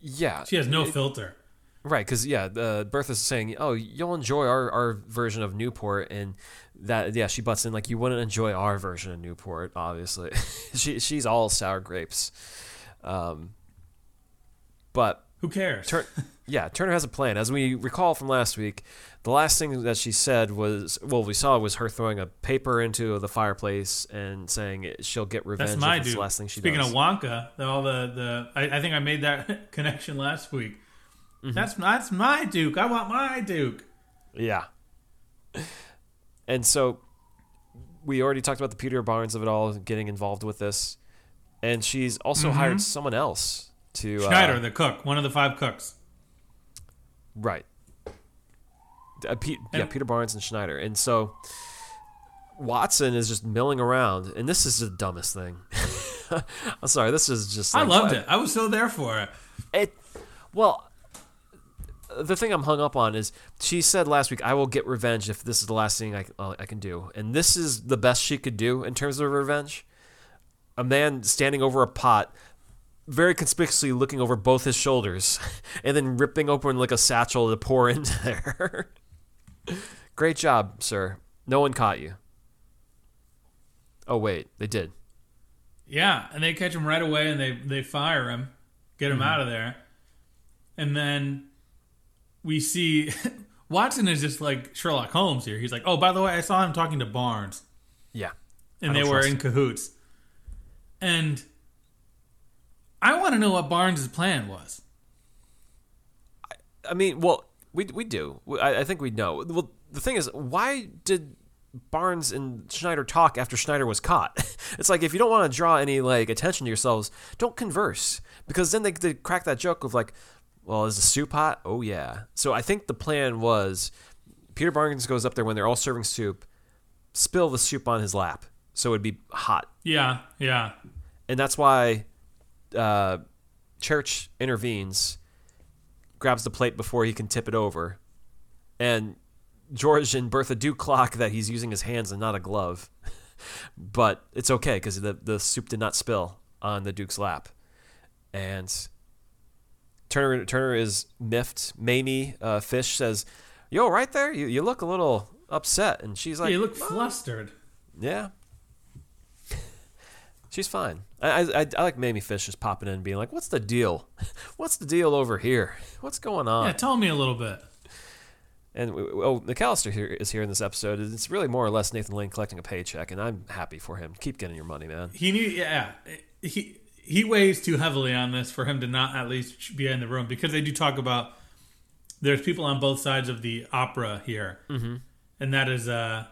yeah. she has no filter. Right, because yeah, the Bertha's saying, "Oh, you'll enjoy our, our version of Newport," and that yeah, she butts in like you wouldn't enjoy our version of Newport. Obviously, she she's all sour grapes. Um, but Who cares? Tur- yeah, Turner has a plan. As we recall from last week, the last thing that she said was, well, we saw was her throwing a paper into the fireplace and saying she'll get revenge. That's my if it's Duke. the last thing she did. Speaking does. of Wonka, all the the I, I think I made that connection last week. Mm-hmm. That's that's my Duke. I want my Duke. Yeah. And so we already talked about the Peter Barnes of it all getting involved with this. And she's also hired someone else to Mm-hmm. Schneider, uh, the cook, one of the five cooks. right. Uh, Pete, yeah, Peter Barnes and Schneider. And so Watson is just milling around, and this is the dumbest thing. I'm sorry, this is just. I loved it. I was so there for it. It well, the thing I'm hung up on is she said last week, "I will get revenge if this is the last thing I, uh, I can do," and this is the best she could do in terms of revenge. A man standing over a pot, very conspicuously looking over both his shoulders, and then ripping open like a satchel to pour into there. Great job, sir. No one caught you. Oh wait, they did. Yeah, and they catch him right away, and they they fire him, get Mm-hmm. him out of there, and then we see Watson is just like Sherlock Holmes here. He's like, "Oh, by the way, I saw him talking to Barnes, Yeah. and they were in cahoots." And I want to know what Barnes' plan was. I mean, well, we we do. We- I, I think we know. Well, the thing is, why did Barnes and Schneider talk after Schneider was caught? it's like if you don't want to draw any like attention to yourselves, don't converse because then they they crack that joke of like, well, is the soup hot? Oh yeah. So I think the plan was Peter Barnes goes up there when they're all serving soup, spill the soup on his lap so it'd be hot, Yeah, yeah, and that's why uh, Church intervenes, grabs the plate before he can tip it over, and George and Bertha do clock that he's using his hands and not a glove, but it's okay because the the soup did not spill on the Duke's lap, and Turner Turner is miffed. Mamie uh, Fish says, "Yo, right there, you you look a little upset," and she's like, you look flustered. yeah. She's fine. I, I, I like Mamie Fish just popping in and being like, "What's the deal? What's the deal over here? What's going on?" Yeah, tell me a little bit. And oh, McAllister here is here in this episode. It's really more or less Nathan Lane collecting a paycheck, and I'm happy for him. Keep getting your money, man. He need, yeah, he he weighs too heavily on this for him to not at least be in the room because they do talk about there's people on both sides of the opera here, mm-hmm. and that is uh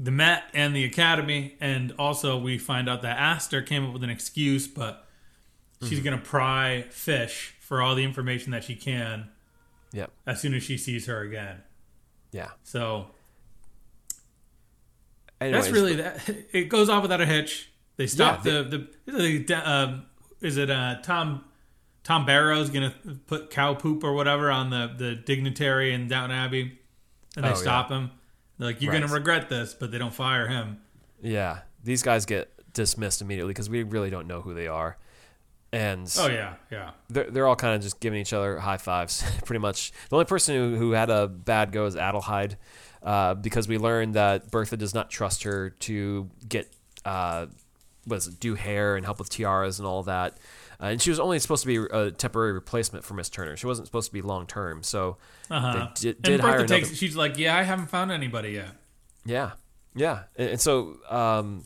the Met and the Academy, and also we find out that Astor came up with an excuse, but she's gonna pry Fish for all the information that she can Yep. as soon as she sees her again. Yeah. So Anyways, That's really that. It goes off without a hitch. They stop Yeah, the the. the um, is it uh, Tom Tom Barrow's gonna put cow poop or whatever on the the dignitary in Downton Abbey, and they Oh, stop him. They're like, "You're Right. gonna regret this," but they don't fire him. Yeah, these guys get dismissed immediately because we really don't know who they are, and Oh yeah, yeah. they're, they're all kind of just giving each other high fives, pretty much. The only person who, who had a bad go is Adelheid, uh, because we learned that Bertha does not trust her to get, uh, it, do hair and help with tiaras and all that. Uh, and she was only supposed to be a temporary replacement for Miss Turner. She wasn't supposed to be long term. So Uh-huh. they did, and did Bertha hire another. takes. She's like, "Yeah, I haven't found anybody yet." Yeah, yeah, and, and so um,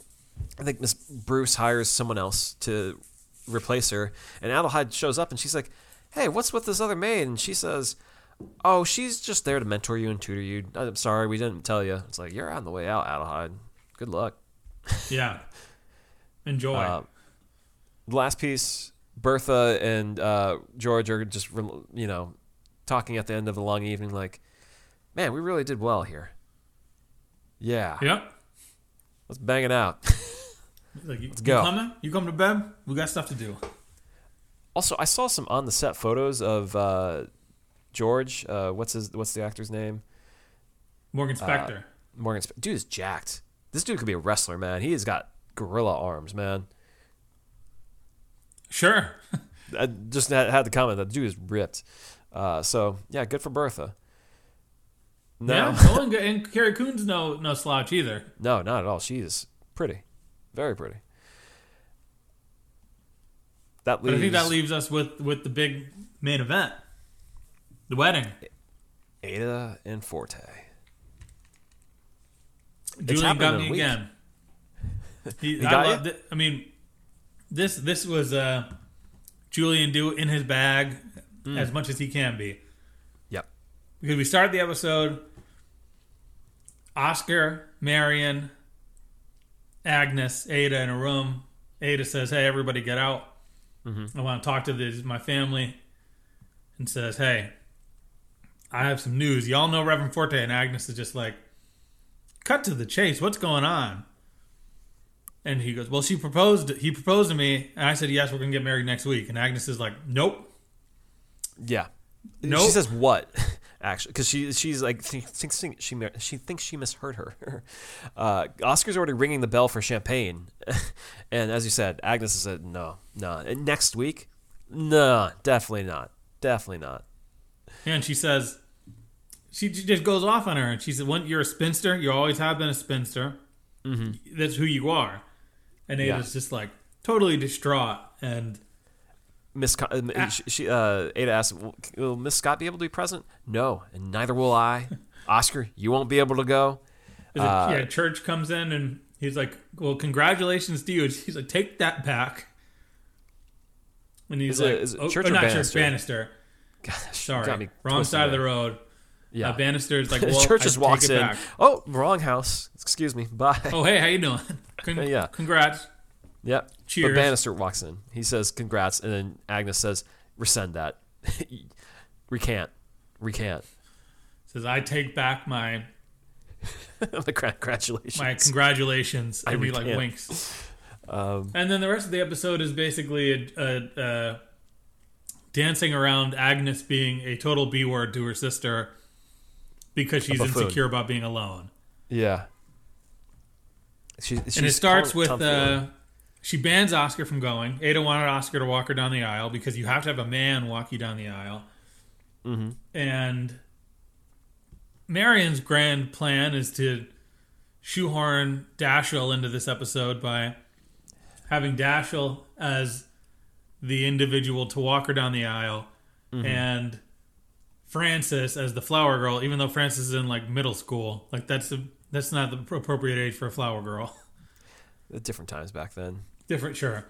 I think Miss Bruce hires someone else to replace her, and Adelheid shows up and she's like, "Hey, what's with this other maid?" And she says, "Oh, she's just there to mentor you and tutor you. I'm sorry, we didn't tell you." It's like you're on the way out, Adelheid. Good luck. Yeah. Enjoy. Uh, the last piece Bertha and uh, George are just you know talking at the end of the long evening, like, man, we really did well here. Yeah, Yeah. let's bang it out. Like, you, go. You coming? You come to bed? We got stuff to do. Also, I saw some on the set photos of uh, George. Uh, what's his? What's the actor's name? Morgan Spector. Morgan. Sp- dude is jacked. This dude could be a wrestler, man. He has got gorilla arms, man. Sure. I just had, had to comment that dude is ripped. Uh, so yeah, good for Bertha. No, Yeah. And, Carrie Coon's no no slouch either. no, not at all. She is pretty, very pretty. That But I think that leaves us with with the big main event, the wedding. Ada and Forte. Julian got me again. He, He I got loved it. I mean, this this was uh, Julian do in his bag Mm. as much as he can be Yep. because we started the episode. Oscar, Marian, Agnes, Ada in a room. Ada says, "Hey, everybody, get out. Mm-hmm. I want to talk to this my family." And says, "Hey, I have some news. Y'all know Reverend Forte." And Agnes is just like, "Cut to the chase. What's going on?" And he goes, "Well, she proposed. He proposed to me, and I said yes. We're gonna get married next week." And Agnes is like, "Nope." Yeah. No She says what? Actually, because she she's like th- thinks she mi- she thinks she misheard her. Uh, Oscar's already ringing the bell for champagne, and as you said, Agnes has said no, no. And next week, no, definitely not, definitely not. And she says, she just goes off on her, and she said, "When you're a spinster, you always have been a spinster. Mm-hmm. That's who you are." And Yeah. Ada's just like totally distraught, and Miss uh, she, she uh, Ada asked, "Will- "Will Miss Scott be able to be present?" No, and neither will I. Oscar, you won't be able to go. Uh, yeah, church comes in, and he's like, "Well, congratulations to you." She's like, "Take that back." And he's Is like, is it oh, church oh, or not Bannister? church, Bannister. Gosh, Sorry, wrong side of the road. Yeah, Uh, Bannister's like, well, church just walks in. back. Oh, wrong house. Excuse me. Bye. Oh, hey, how you doing? Con- Yeah. Congrats. Yep. Cheers. But Bannister walks in. He says, "Congrats," and then Agnes says, "Rescind that. Recant. Recant." Says, I take back my the congratulations. my congratulations I and he like winks Um, and then the rest of the episode is basically a, a, a dancing around agnes being a total b word to her sister because she's insecure about being alone yeah. She, and it starts with uh, she bans oscar from going ada wanted oscar to walk her down the aisle because you have to have a man walk you down the aisle Mm-hmm. and Marian's grand plan is to shoehorn Dashiell into this episode by having Dashiell as the individual to walk her down the aisle Mm-hmm. and Frances as the flower girl, even though Frances is in like middle school. Like that's the that's not the appropriate age for a flower girl. Different times back then. Different, sure.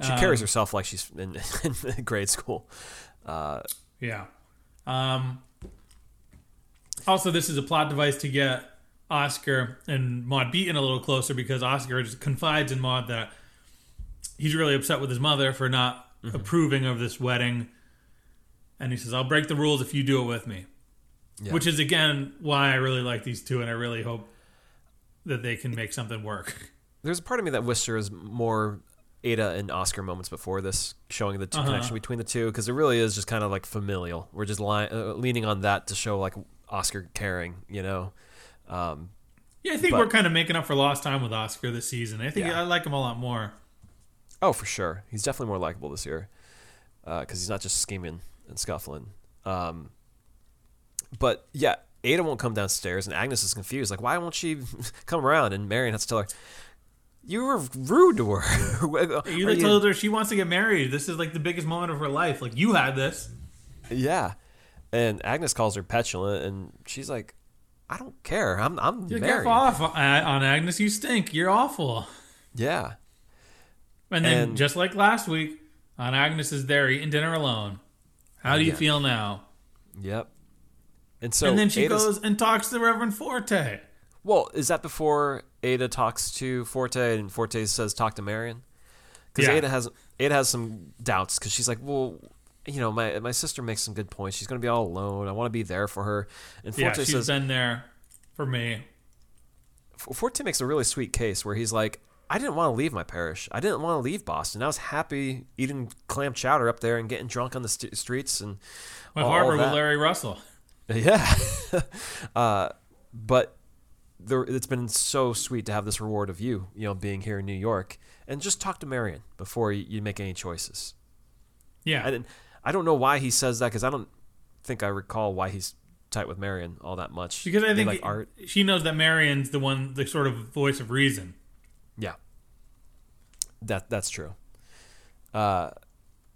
She Um, carries herself like she's in, in grade school. Uh, Yeah. Um, also, this is a plot device to get Oscar and Maud Beaton a little closer because Oscar just confides in Maud that he's really upset with his mother for not approving of this wedding. And he says, I'll break the rules if you do it with me. Yeah. Which is, again, why I really like these two, and I really hope that they can make something work. there's a part of me that wishes there was more Ada and Oscar moments before this, showing the two Uh-huh. connection between the two, because it really is just kind of like familial. We're just li- uh, leaning on that to show like Oscar caring, you know. Um, Yeah, I think But- we're kind of making up for lost time with Oscar this season. I think Yeah. I like him a lot more. oh, for sure, he's definitely more likable this year because he's not just scheming and scuffling. Um, but yeah, Ada won't come downstairs, and Agnes is confused. Like, why won't she come around? And Marian has to tell her, "You were rude to her." You like told her she wants to get married. This is like the biggest moment of her life. Like you had this. Yeah. And Agnes calls her petulant, and she's like, I don't care. I'm I'm You married. get off on Agnes. You stink. You're awful. Yeah. And then And- just like last week, on Agnes is there eating dinner alone. How do you Yeah. feel now? Yep. And so and then she Ada's- goes and talks to Reverend Forte. Well, is that before Ada talks to Forte and Forte says talk to Marian? because Yeah. Ada has Ada has some doubts because she's like, well, you know, my my sister makes some good points. She's gonna be all alone. I want to be there for her. And Yeah, Forte she's says, been there for me. Forte makes a really sweet case where he's like, I didn't want to leave my parish. I didn't want to leave Boston. I was happy eating clam chowder up there and getting drunk on the st- streets and With all Harvard with. Larry Russell. Yeah. uh, but there, it's been so sweet to have this reward of you, you know, being here in New York. And just talk to Marian before you, you make any choices. Yeah. I didn't. I don't know why he says that because I don't think I recall why he's tight with Marian all that much. because I think like art. she knows that Marian's the one, the sort of voice of reason. Yeah, that that's true. Uh,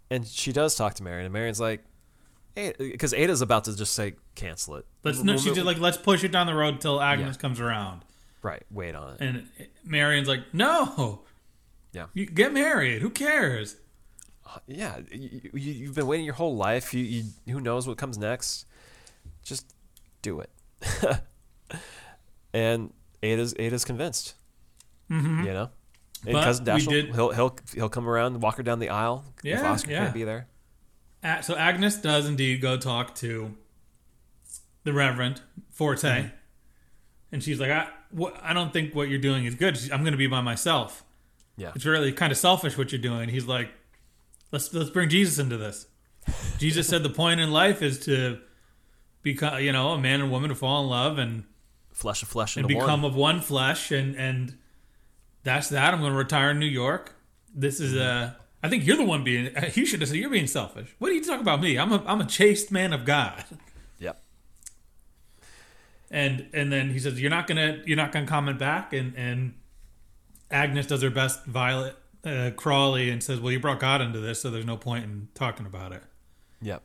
and she does talk to Marian, and Marian's like, because Ada's about to just say cancel it. Let's no, she's just like, let's push it down the road till Agnes Yeah. comes around. right, wait on it. And Marian's like, no, Yeah. you get married. Who cares? yeah, you, you, you've been waiting your whole life. You, you who knows what comes next? Just do it. and Ada's Ada's convinced. Mm-hmm. You know, and But cousin Dashiell, did- he'll he'll he'll come around, walk her down the aisle if Yeah, Oscar yeah. can't be there. So Agnes does indeed go talk to the Reverend Forte, Mm-hmm. and she's like, I, what, I don't think what you're doing is good. I'm going to be by myself. Yeah, It's really kind of selfish what you're doing. He's like, let's let's bring Jesus into this. Jesus said the point in life is to become, you know, a man and woman to fall in love and flesh of flesh and into become one. of one flesh, and and that's that. I'm going to retire in New York. This is a. I think you're the one being. You should have said you're being selfish. What are you talking about me? I'm a I'm a chaste man of God. Yep. And and then he says you're not gonna you're not gonna comment back. And and Agnes does her best Violet uh, Crawley and says, well, you brought God into this, so there's no point in talking about it. Yep.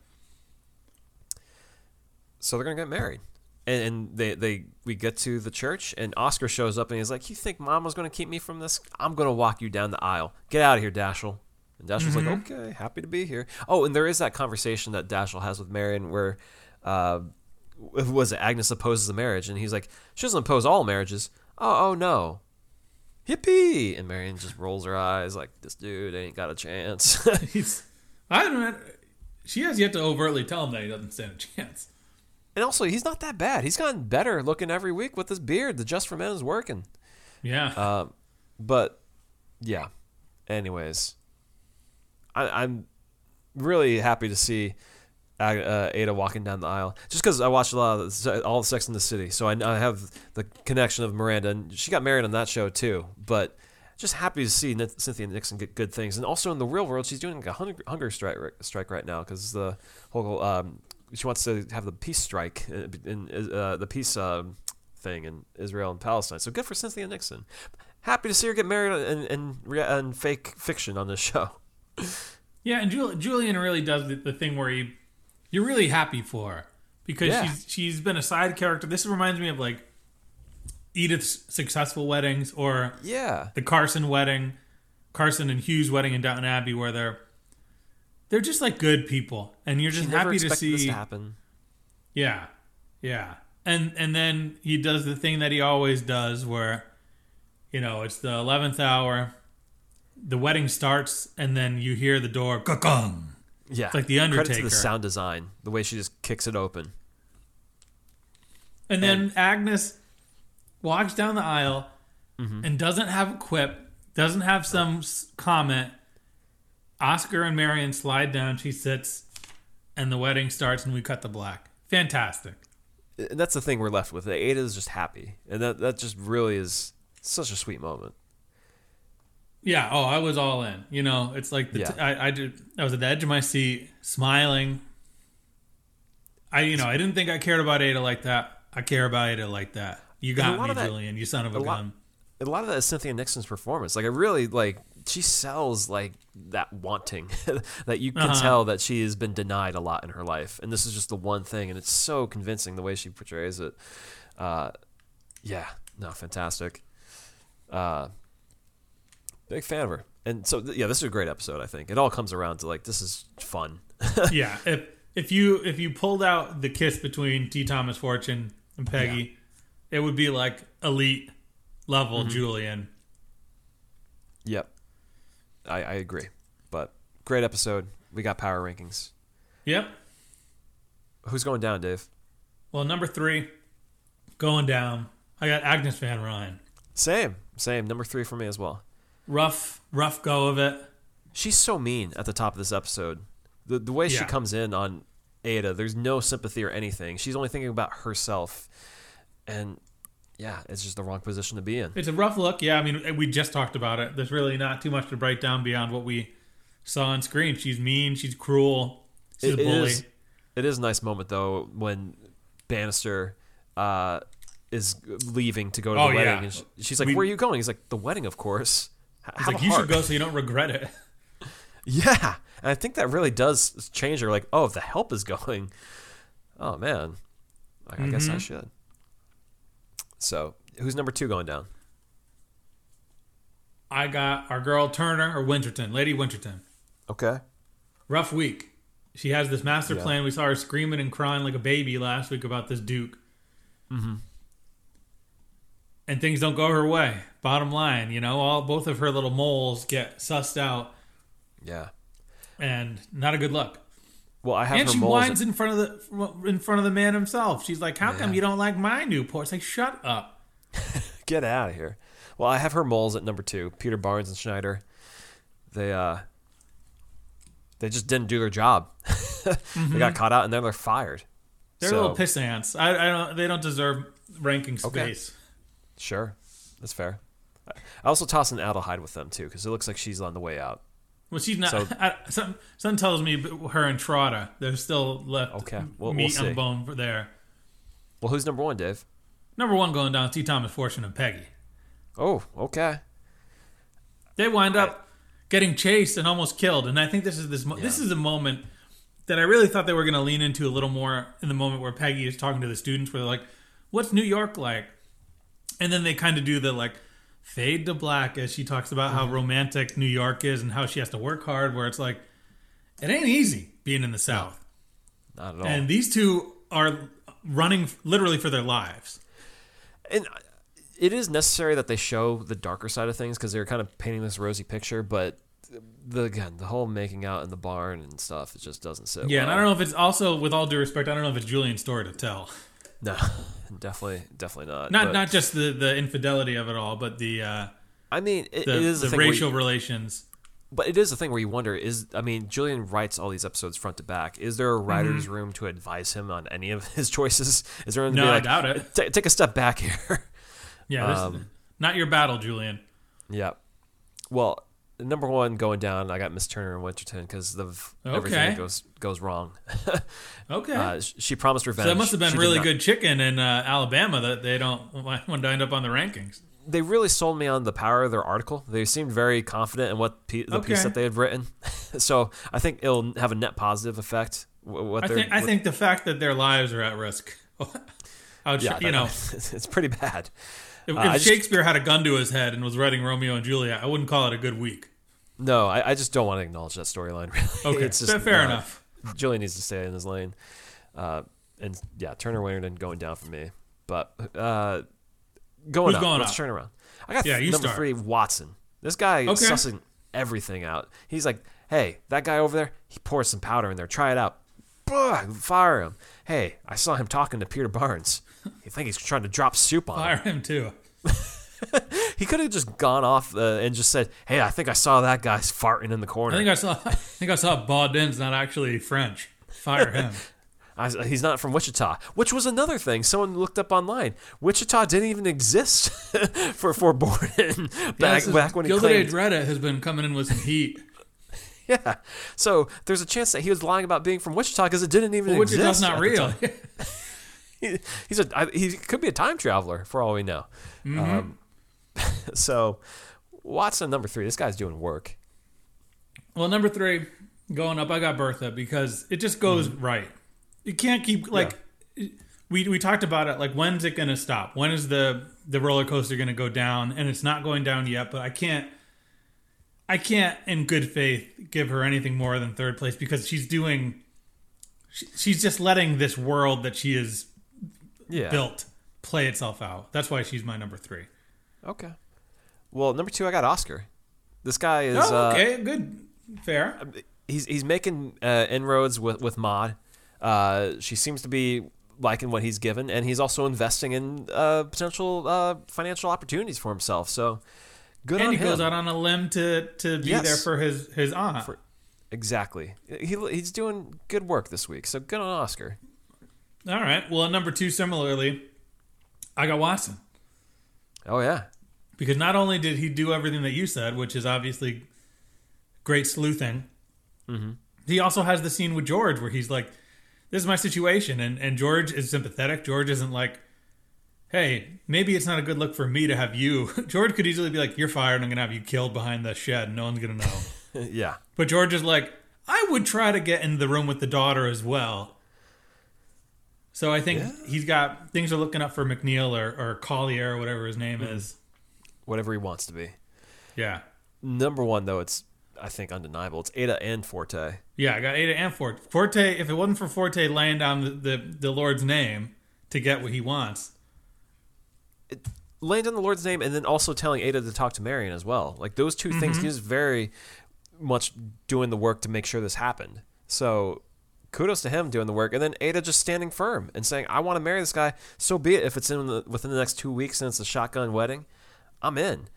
So they're gonna get married, and, and they they we get to the church, and Oscar shows up, and he's like, "You think Mom was gonna keep me from this? I'm gonna walk you down the aisle. Get out of here, Dashiell." And Dashiell's like, "Okay, happy to be here." Oh, and there is that conversation that Dashiell has with Marian where. Uh, was it Agnes opposes the marriage, and he's like, she doesn't oppose all marriages. Oh, oh no, hippie! And Marian just rolls her eyes like, this dude ain't got a chance. He's I don't know. She has yet to overtly tell him that he doesn't stand a chance. And also, he's not that bad. He's gotten better looking every week with his beard. The Just for Men is working. Yeah. Uh, but yeah. Anyways, I, I'm really happy to see uh, Ada walking down the aisle. Just because I watched a lot of the, all the Sex in the City, so I, I have the connection of Miranda, and she got married on that show too. But just happy to see N- Cynthia Nixon get good things, and also in the real world, she's doing like a hunger, hunger strike strike right now because the whole um, she wants to have the peace strike in, in uh, the peace um, thing in Israel and Palestine. So good for Cynthia Nixon. Happy to see her get married and and, and fake fiction on this show. Yeah, and Jul- Julian really does the, the thing where he, you're really happy for her because Yeah. she's she's been a side character. This reminds me of like Edith's successful weddings or Yeah, the Carson wedding, Carson and Hughes wedding in Downton Abbey, where they're they're just like good people, and you're she just never happy to expected this see. to happen. Yeah, yeah, and and then he does the thing that he always does, where you know it's the eleventh hour, the wedding starts, and then you hear the door gong. Yeah, It's like The Credit to Undertaker. the sound design, the way she just kicks it open. And then Agnes walks down the aisle Mm-hmm. and doesn't have a quip, doesn't have some comment. Oscar and Marian slide down. She sits, and the wedding starts, and we cut the black. Fantastic. And that's the thing we're left with. Ada is just happy, and that that just really is such a sweet moment. Yeah. Oh, I was all in. You know, it's like the Yeah. t- I I did. I was at the edge of my seat, smiling. I you know I didn't think I cared about Ada like that. I care about Ada like that. You got me, that- Julian. You son of a, a lot- gun. a lot of that is Cynthia Nixon's performance. Like I really like she sells like that wanting that you can Uh-huh. tell that she has been denied a lot in her life, and this is just the one thing, and it's so convincing the way she portrays it. Uh, yeah, no, fantastic. Uh, big fan of her, and so th- yeah, this is a great episode. I think it all comes around to like this is fun. yeah, if if you if you pulled out the kiss between T. Thomas Fortune and Peggy, it would be like elite level Mm-hmm. Julian. Yep. I, I agree. But great episode. We got power rankings. Yep. Who's going down, Dave? Well, number three, going down. I got Agnes Van Rhijn. Same, same. Number three for me as well. Rough, rough go of it. She's so mean at the top of this episode. The the way she comes in on Ada, there's no sympathy or anything. She's only thinking about herself, and yeah, it's just the wrong position to be in. It's a rough look. Yeah, I mean, we just talked about it. There's really not too much to break down beyond what we saw on screen. She's mean. She's cruel. She's It a bully. is- it is a nice moment though when Bannister uh, is leaving to go to Oh, the wedding, yeah. and sh- she's like, We- "Where are you going?" He's like, "The wedding, of course." He's like you heart." should go so you don't regret it. Yeah, and I think that really does change her. Like, oh, if the help is going, oh man, I, I guess Mm-hmm. I should. So, who's number two going down? I got our girl Turner or Winterton, Lady Winterton. Okay. Rough week. She has this master Yeah. plan. We saw her screaming and crying like a baby last week about this Duke. Mm-hmm. And things don't go her way. Bottom line, you know, all both of her little moles get sussed out, Yeah. and not a good look. Well, I have and her she moles. whines in front of the in front of the man himself. She's like, "How come you don't like my Newport?" It's like, "Shut up." Get out of here. Well, I have her moles at number two. Peter Barnes and Schneider. They uh, they just didn't do their job. they got caught out, and then they're fired. They're So- little piss ants. I, I don't. They don't deserve ranking Okay. space. Sure, that's fair. I also toss an Adelheid with them too, because it looks like she's on the way out. Well, she's not. So- I, some something tells me her and Trotter. There's still left. Okay, we'll- we'll meat on the bone for there. Well, who's number one, Dave? Number one going down. T. Thomas Fortune and Peggy. Oh, okay. They wind up getting chased and almost killed. And I think this is this. Mo- This is a moment that I really thought they were going to lean into a little more in the moment where Peggy is talking to the students, where they're like, "What's New York like?" And then they kind of do the like fade to black as she talks about how romantic New York is and how she has to work hard. Where it's like, it ain't easy being in the South. Not at all. And these two are running literally for their lives. and uh, it is necessary that they show the darker side of things because they're kind of painting this rosy picture. But the again, the whole making out in the barn and stuff, it just doesn't sit. Yeah, and. I don't know if it's also, with all due respect, I don't know if it's Julian's story to tell. No, definitely, definitely not. Not But, not just the, the infidelity of it all, but the uh, I mean, it, the, it is the, racial you- relations. but it is a thing where you wonder: is I mean, Julian writes all these episodes front to back. Is there a writer's room to advise him on any of his choices? Is there? No, I doubt it. "Ta- take a step back here. Yeah, Um, not your battle, Julian. Yeah. Well, number one going down, I got Miss Turner and Winterton because of everything Okay. that goes goes wrong. Okay. uh, sh- she promised revenge. so that must have been She really good chicken in uh, Alabama that they don't want to end up on the rankings. They really sold me on the power of their article. They seemed very confident in what pe- the piece that they had written. so I think it'll have a net positive effect. What I think I think the fact that their lives are at risk. Yeah, you know, it's pretty bad. If, Uh, if just- Shakespeare had a gun to his head and was writing Romeo and Juliet, I wouldn't call it a good week. No, I, I just don't want to acknowledge that storyline. Really, Okay, it's just fair, fair uh, enough. Julian needs to stay in his lane. Uh, and yeah, Turner Winterton going down for me. But uh, going Who's up. going let's up? turn around. I got Yeah, number start. three, Watson. This guy is sussing everything out. He's like, hey, that guy over there, he pours some powder in there. Try it out. Fire him. Hey, I saw him talking to Peter Barnes. You think he's trying to drop soup on him? Fire him too. He could have just gone off uh, and just said, "Hey, I think I saw that guy farting in the corner." I think I saw. I think I saw Baudin's not actually French. Fire him. I, he's not from Wichita, which was another thing. Someone looked up online. Wichita didn't even exist for for Baudin back is- back when he claimed. Reddit has been coming in with some heat. Yeah, so there's a chance that he was lying about being from Wichita because it didn't even Which exist. is not real. He, he's a I, he could be a time traveler for all we know. Mm-hmm. Um, so Watson number three. This guy's doing work. well, number three, going up, I got Bertha because it just goes Mm-hmm. right. You can't keep like we we talked about it. Like when's it going to stop? When is the the roller coaster going to go down? And it's not going down yet. But I can't. I can't, in good faith, give her anything more than third place because she's doing. she- She's just letting this world that she has Yeah. built play itself out. That's why she's my number three. Okay. Well, number two, I got Oscar. This guy is oh, uh, okay, good, fair. he's he's making uh, inroads with with Maud. Uh, she seems to be liking what he's given, and he's also investing in uh, potential uh, financial opportunities for himself. So good and on he him. goes out on a limb to to be Yes. there for his his aunt. For- exactly. He he's doing good work this week. So good on Oscar. All right. Well, at number two, similarly, I got Watson Oh yeah, because not only did he do everything that you said, which is obviously great sleuthing, Mm-hmm. he also has the scene with George where he's like, "This is my situation," and and George is sympathetic. George isn't like. Hey, maybe it's not a good look for me to have you. George could easily be like, "You're fired. I'm gonna have you killed behind the shed. No one's gonna know." yeah. But George is like, I would try to get into the room with the daughter as well. So I think he's got things are looking up for McNeil or, or Collier or whatever his name is. Whatever he wants to be. Yeah. Number one though, it's I think undeniable. It's Ada and Forte. Yeah, I got Ada and Forte. Forte, if it wasn't for Forte laying down the, the, the Lord's name to get what he wants. Land in the Lord's name, and then also telling Ada to talk to Marian as well. Like those 2 things, Mm-hmm. he's very much doing the work to make sure this happened. So kudos to him doing the work, and then Ada just standing firm and saying, "I want to marry this guy." So be it. If it's in the, within the next two weeks and it's a shotgun wedding, I'm in.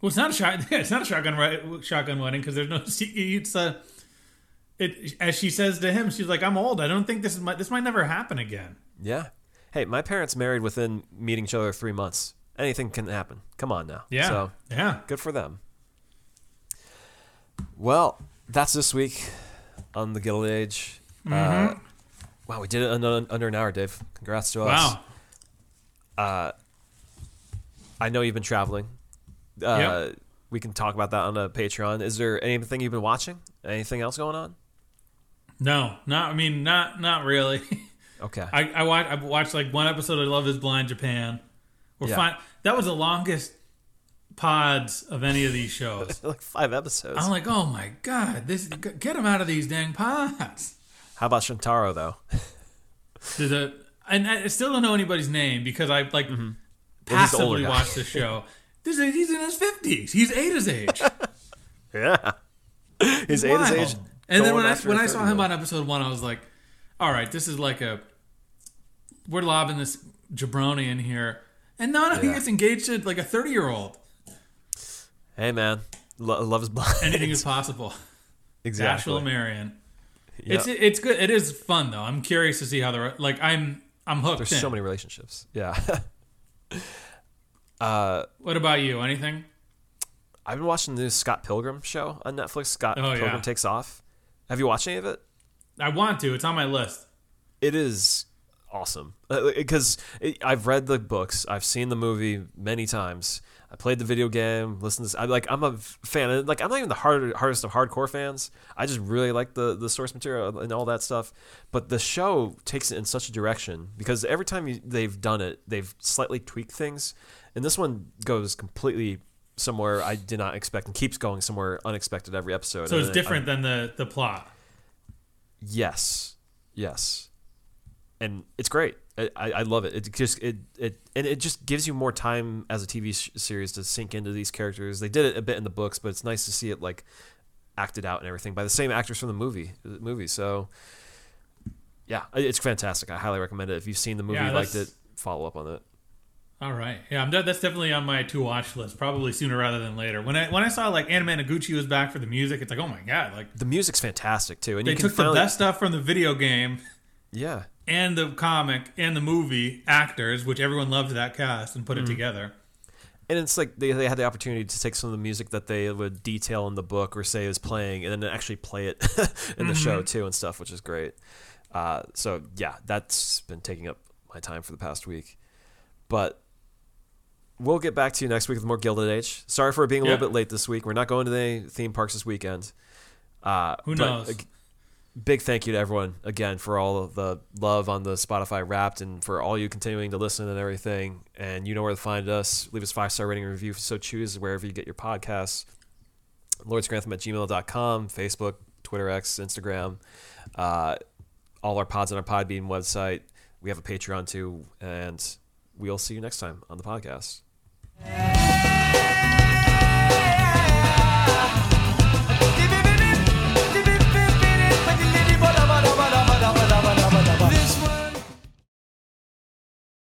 Well, it's not a shot. It's not a shotgun shotgun wedding because there's no. It's a. It as she says to him, she's like, "I'm old. I don't think this is my, this might never happen again." Yeah. Hey, my parents married within meeting each other three months. Anything can happen. Come on now. Yeah, So yeah. good for them. Well, that's this week on the Gilded Age. Uh, Mm-hmm. wow, we did it under, under an hour, Dave. Congrats to us. Wow. I know you've been traveling. Uh, Yep. We can talk about that on the Patreon. Is there anything you've been watching? Anything else going on? No, not. I mean, not not really. Okay. I I watched I watched like one episode of Love Is Blind Japan. We're Yeah. fine. That was the longest pods of any of these shows. like five episodes. I'm like, oh my god, this get them out of these dang pods. How about Shintaro though? The and I still don't know anybody's name because I like Mm-hmm. Well, he's passively guy. watched the show. This is, he's in his fifties. He's Ada's age. Yeah. His Ada's Wild. age. And then when I when I saw him though. on episode one, I was like, all right, this is like a we're lobbing this jabroni in here, and no, no, he gets engaged to like a thirty year old. Hey man, Lo- love is blind. Anything is possible. exactly. Ashla Marion. Yep. It's it's good. It is fun though. I'm curious to see how the like I'm I'm hooked. There's in. so many relationships. Yeah. Uh, what about you? Anything? I've been watching the new Scott Pilgrim show on Netflix. Scott Oh, Pilgrim yeah. Takes Off. Have you watched any of it? I want to. It's on my list. It is awesome uh, because I've read the books, I've seen the movie many times. I played the video game, listened to. I like. I'm a fan. and, Like I'm not even the hard, hardest of hardcore fans. I just really like the the source material and all that stuff. But the show takes it in such a direction because every time you, they've done it, they've slightly tweaked things, and this one goes completely somewhere I did not expect and keeps going somewhere unexpected every episode. So it's And I- different than the the plot. Yes, yes, and it's great. I, I love it. It just it it and it just gives you more time as a TV sh- series to sink into these characters. They did it a bit in the books, but it's nice to see it like acted out and everything by the same actors from the movie. The movie. So yeah, it's fantastic. I highly recommend it. If you've seen the movie, Yeah, liked it, follow up on it. All right. Yeah, I'm, de- that's definitely on my to watch list. Probably sooner rather than later. When I when I saw like Anamanaguchi was back for the music, it's like, oh my god! Like The music's fantastic too, and they you can took the best stuff from the video game Yeah, and the comic and the movie actors, which everyone loved that cast, and put Mm. it together. and it's like they, they had the opportunity to take some of the music that they would detail in the book or say is playing and then actually play it in the show too and stuff which is great uh, so yeah that's been taking up my time for the past week but we'll get back to you next week with more gilded age sorry for being a Yeah. little bit late this week we're not going to the theme parks this weekend uh, Who knows? Big thank you to everyone again for all of the love on the Spotify Wrapped and for all you continuing to listen and everything. And you know where to find us. Leave us five star rating and review so choose wherever you get your podcasts. LordsGrantham at gmail.com, Facebook, Twitter X, Instagram. Uh, all our pods on our Podbean website. We have a Patreon too, and we'll see you next time on the podcast.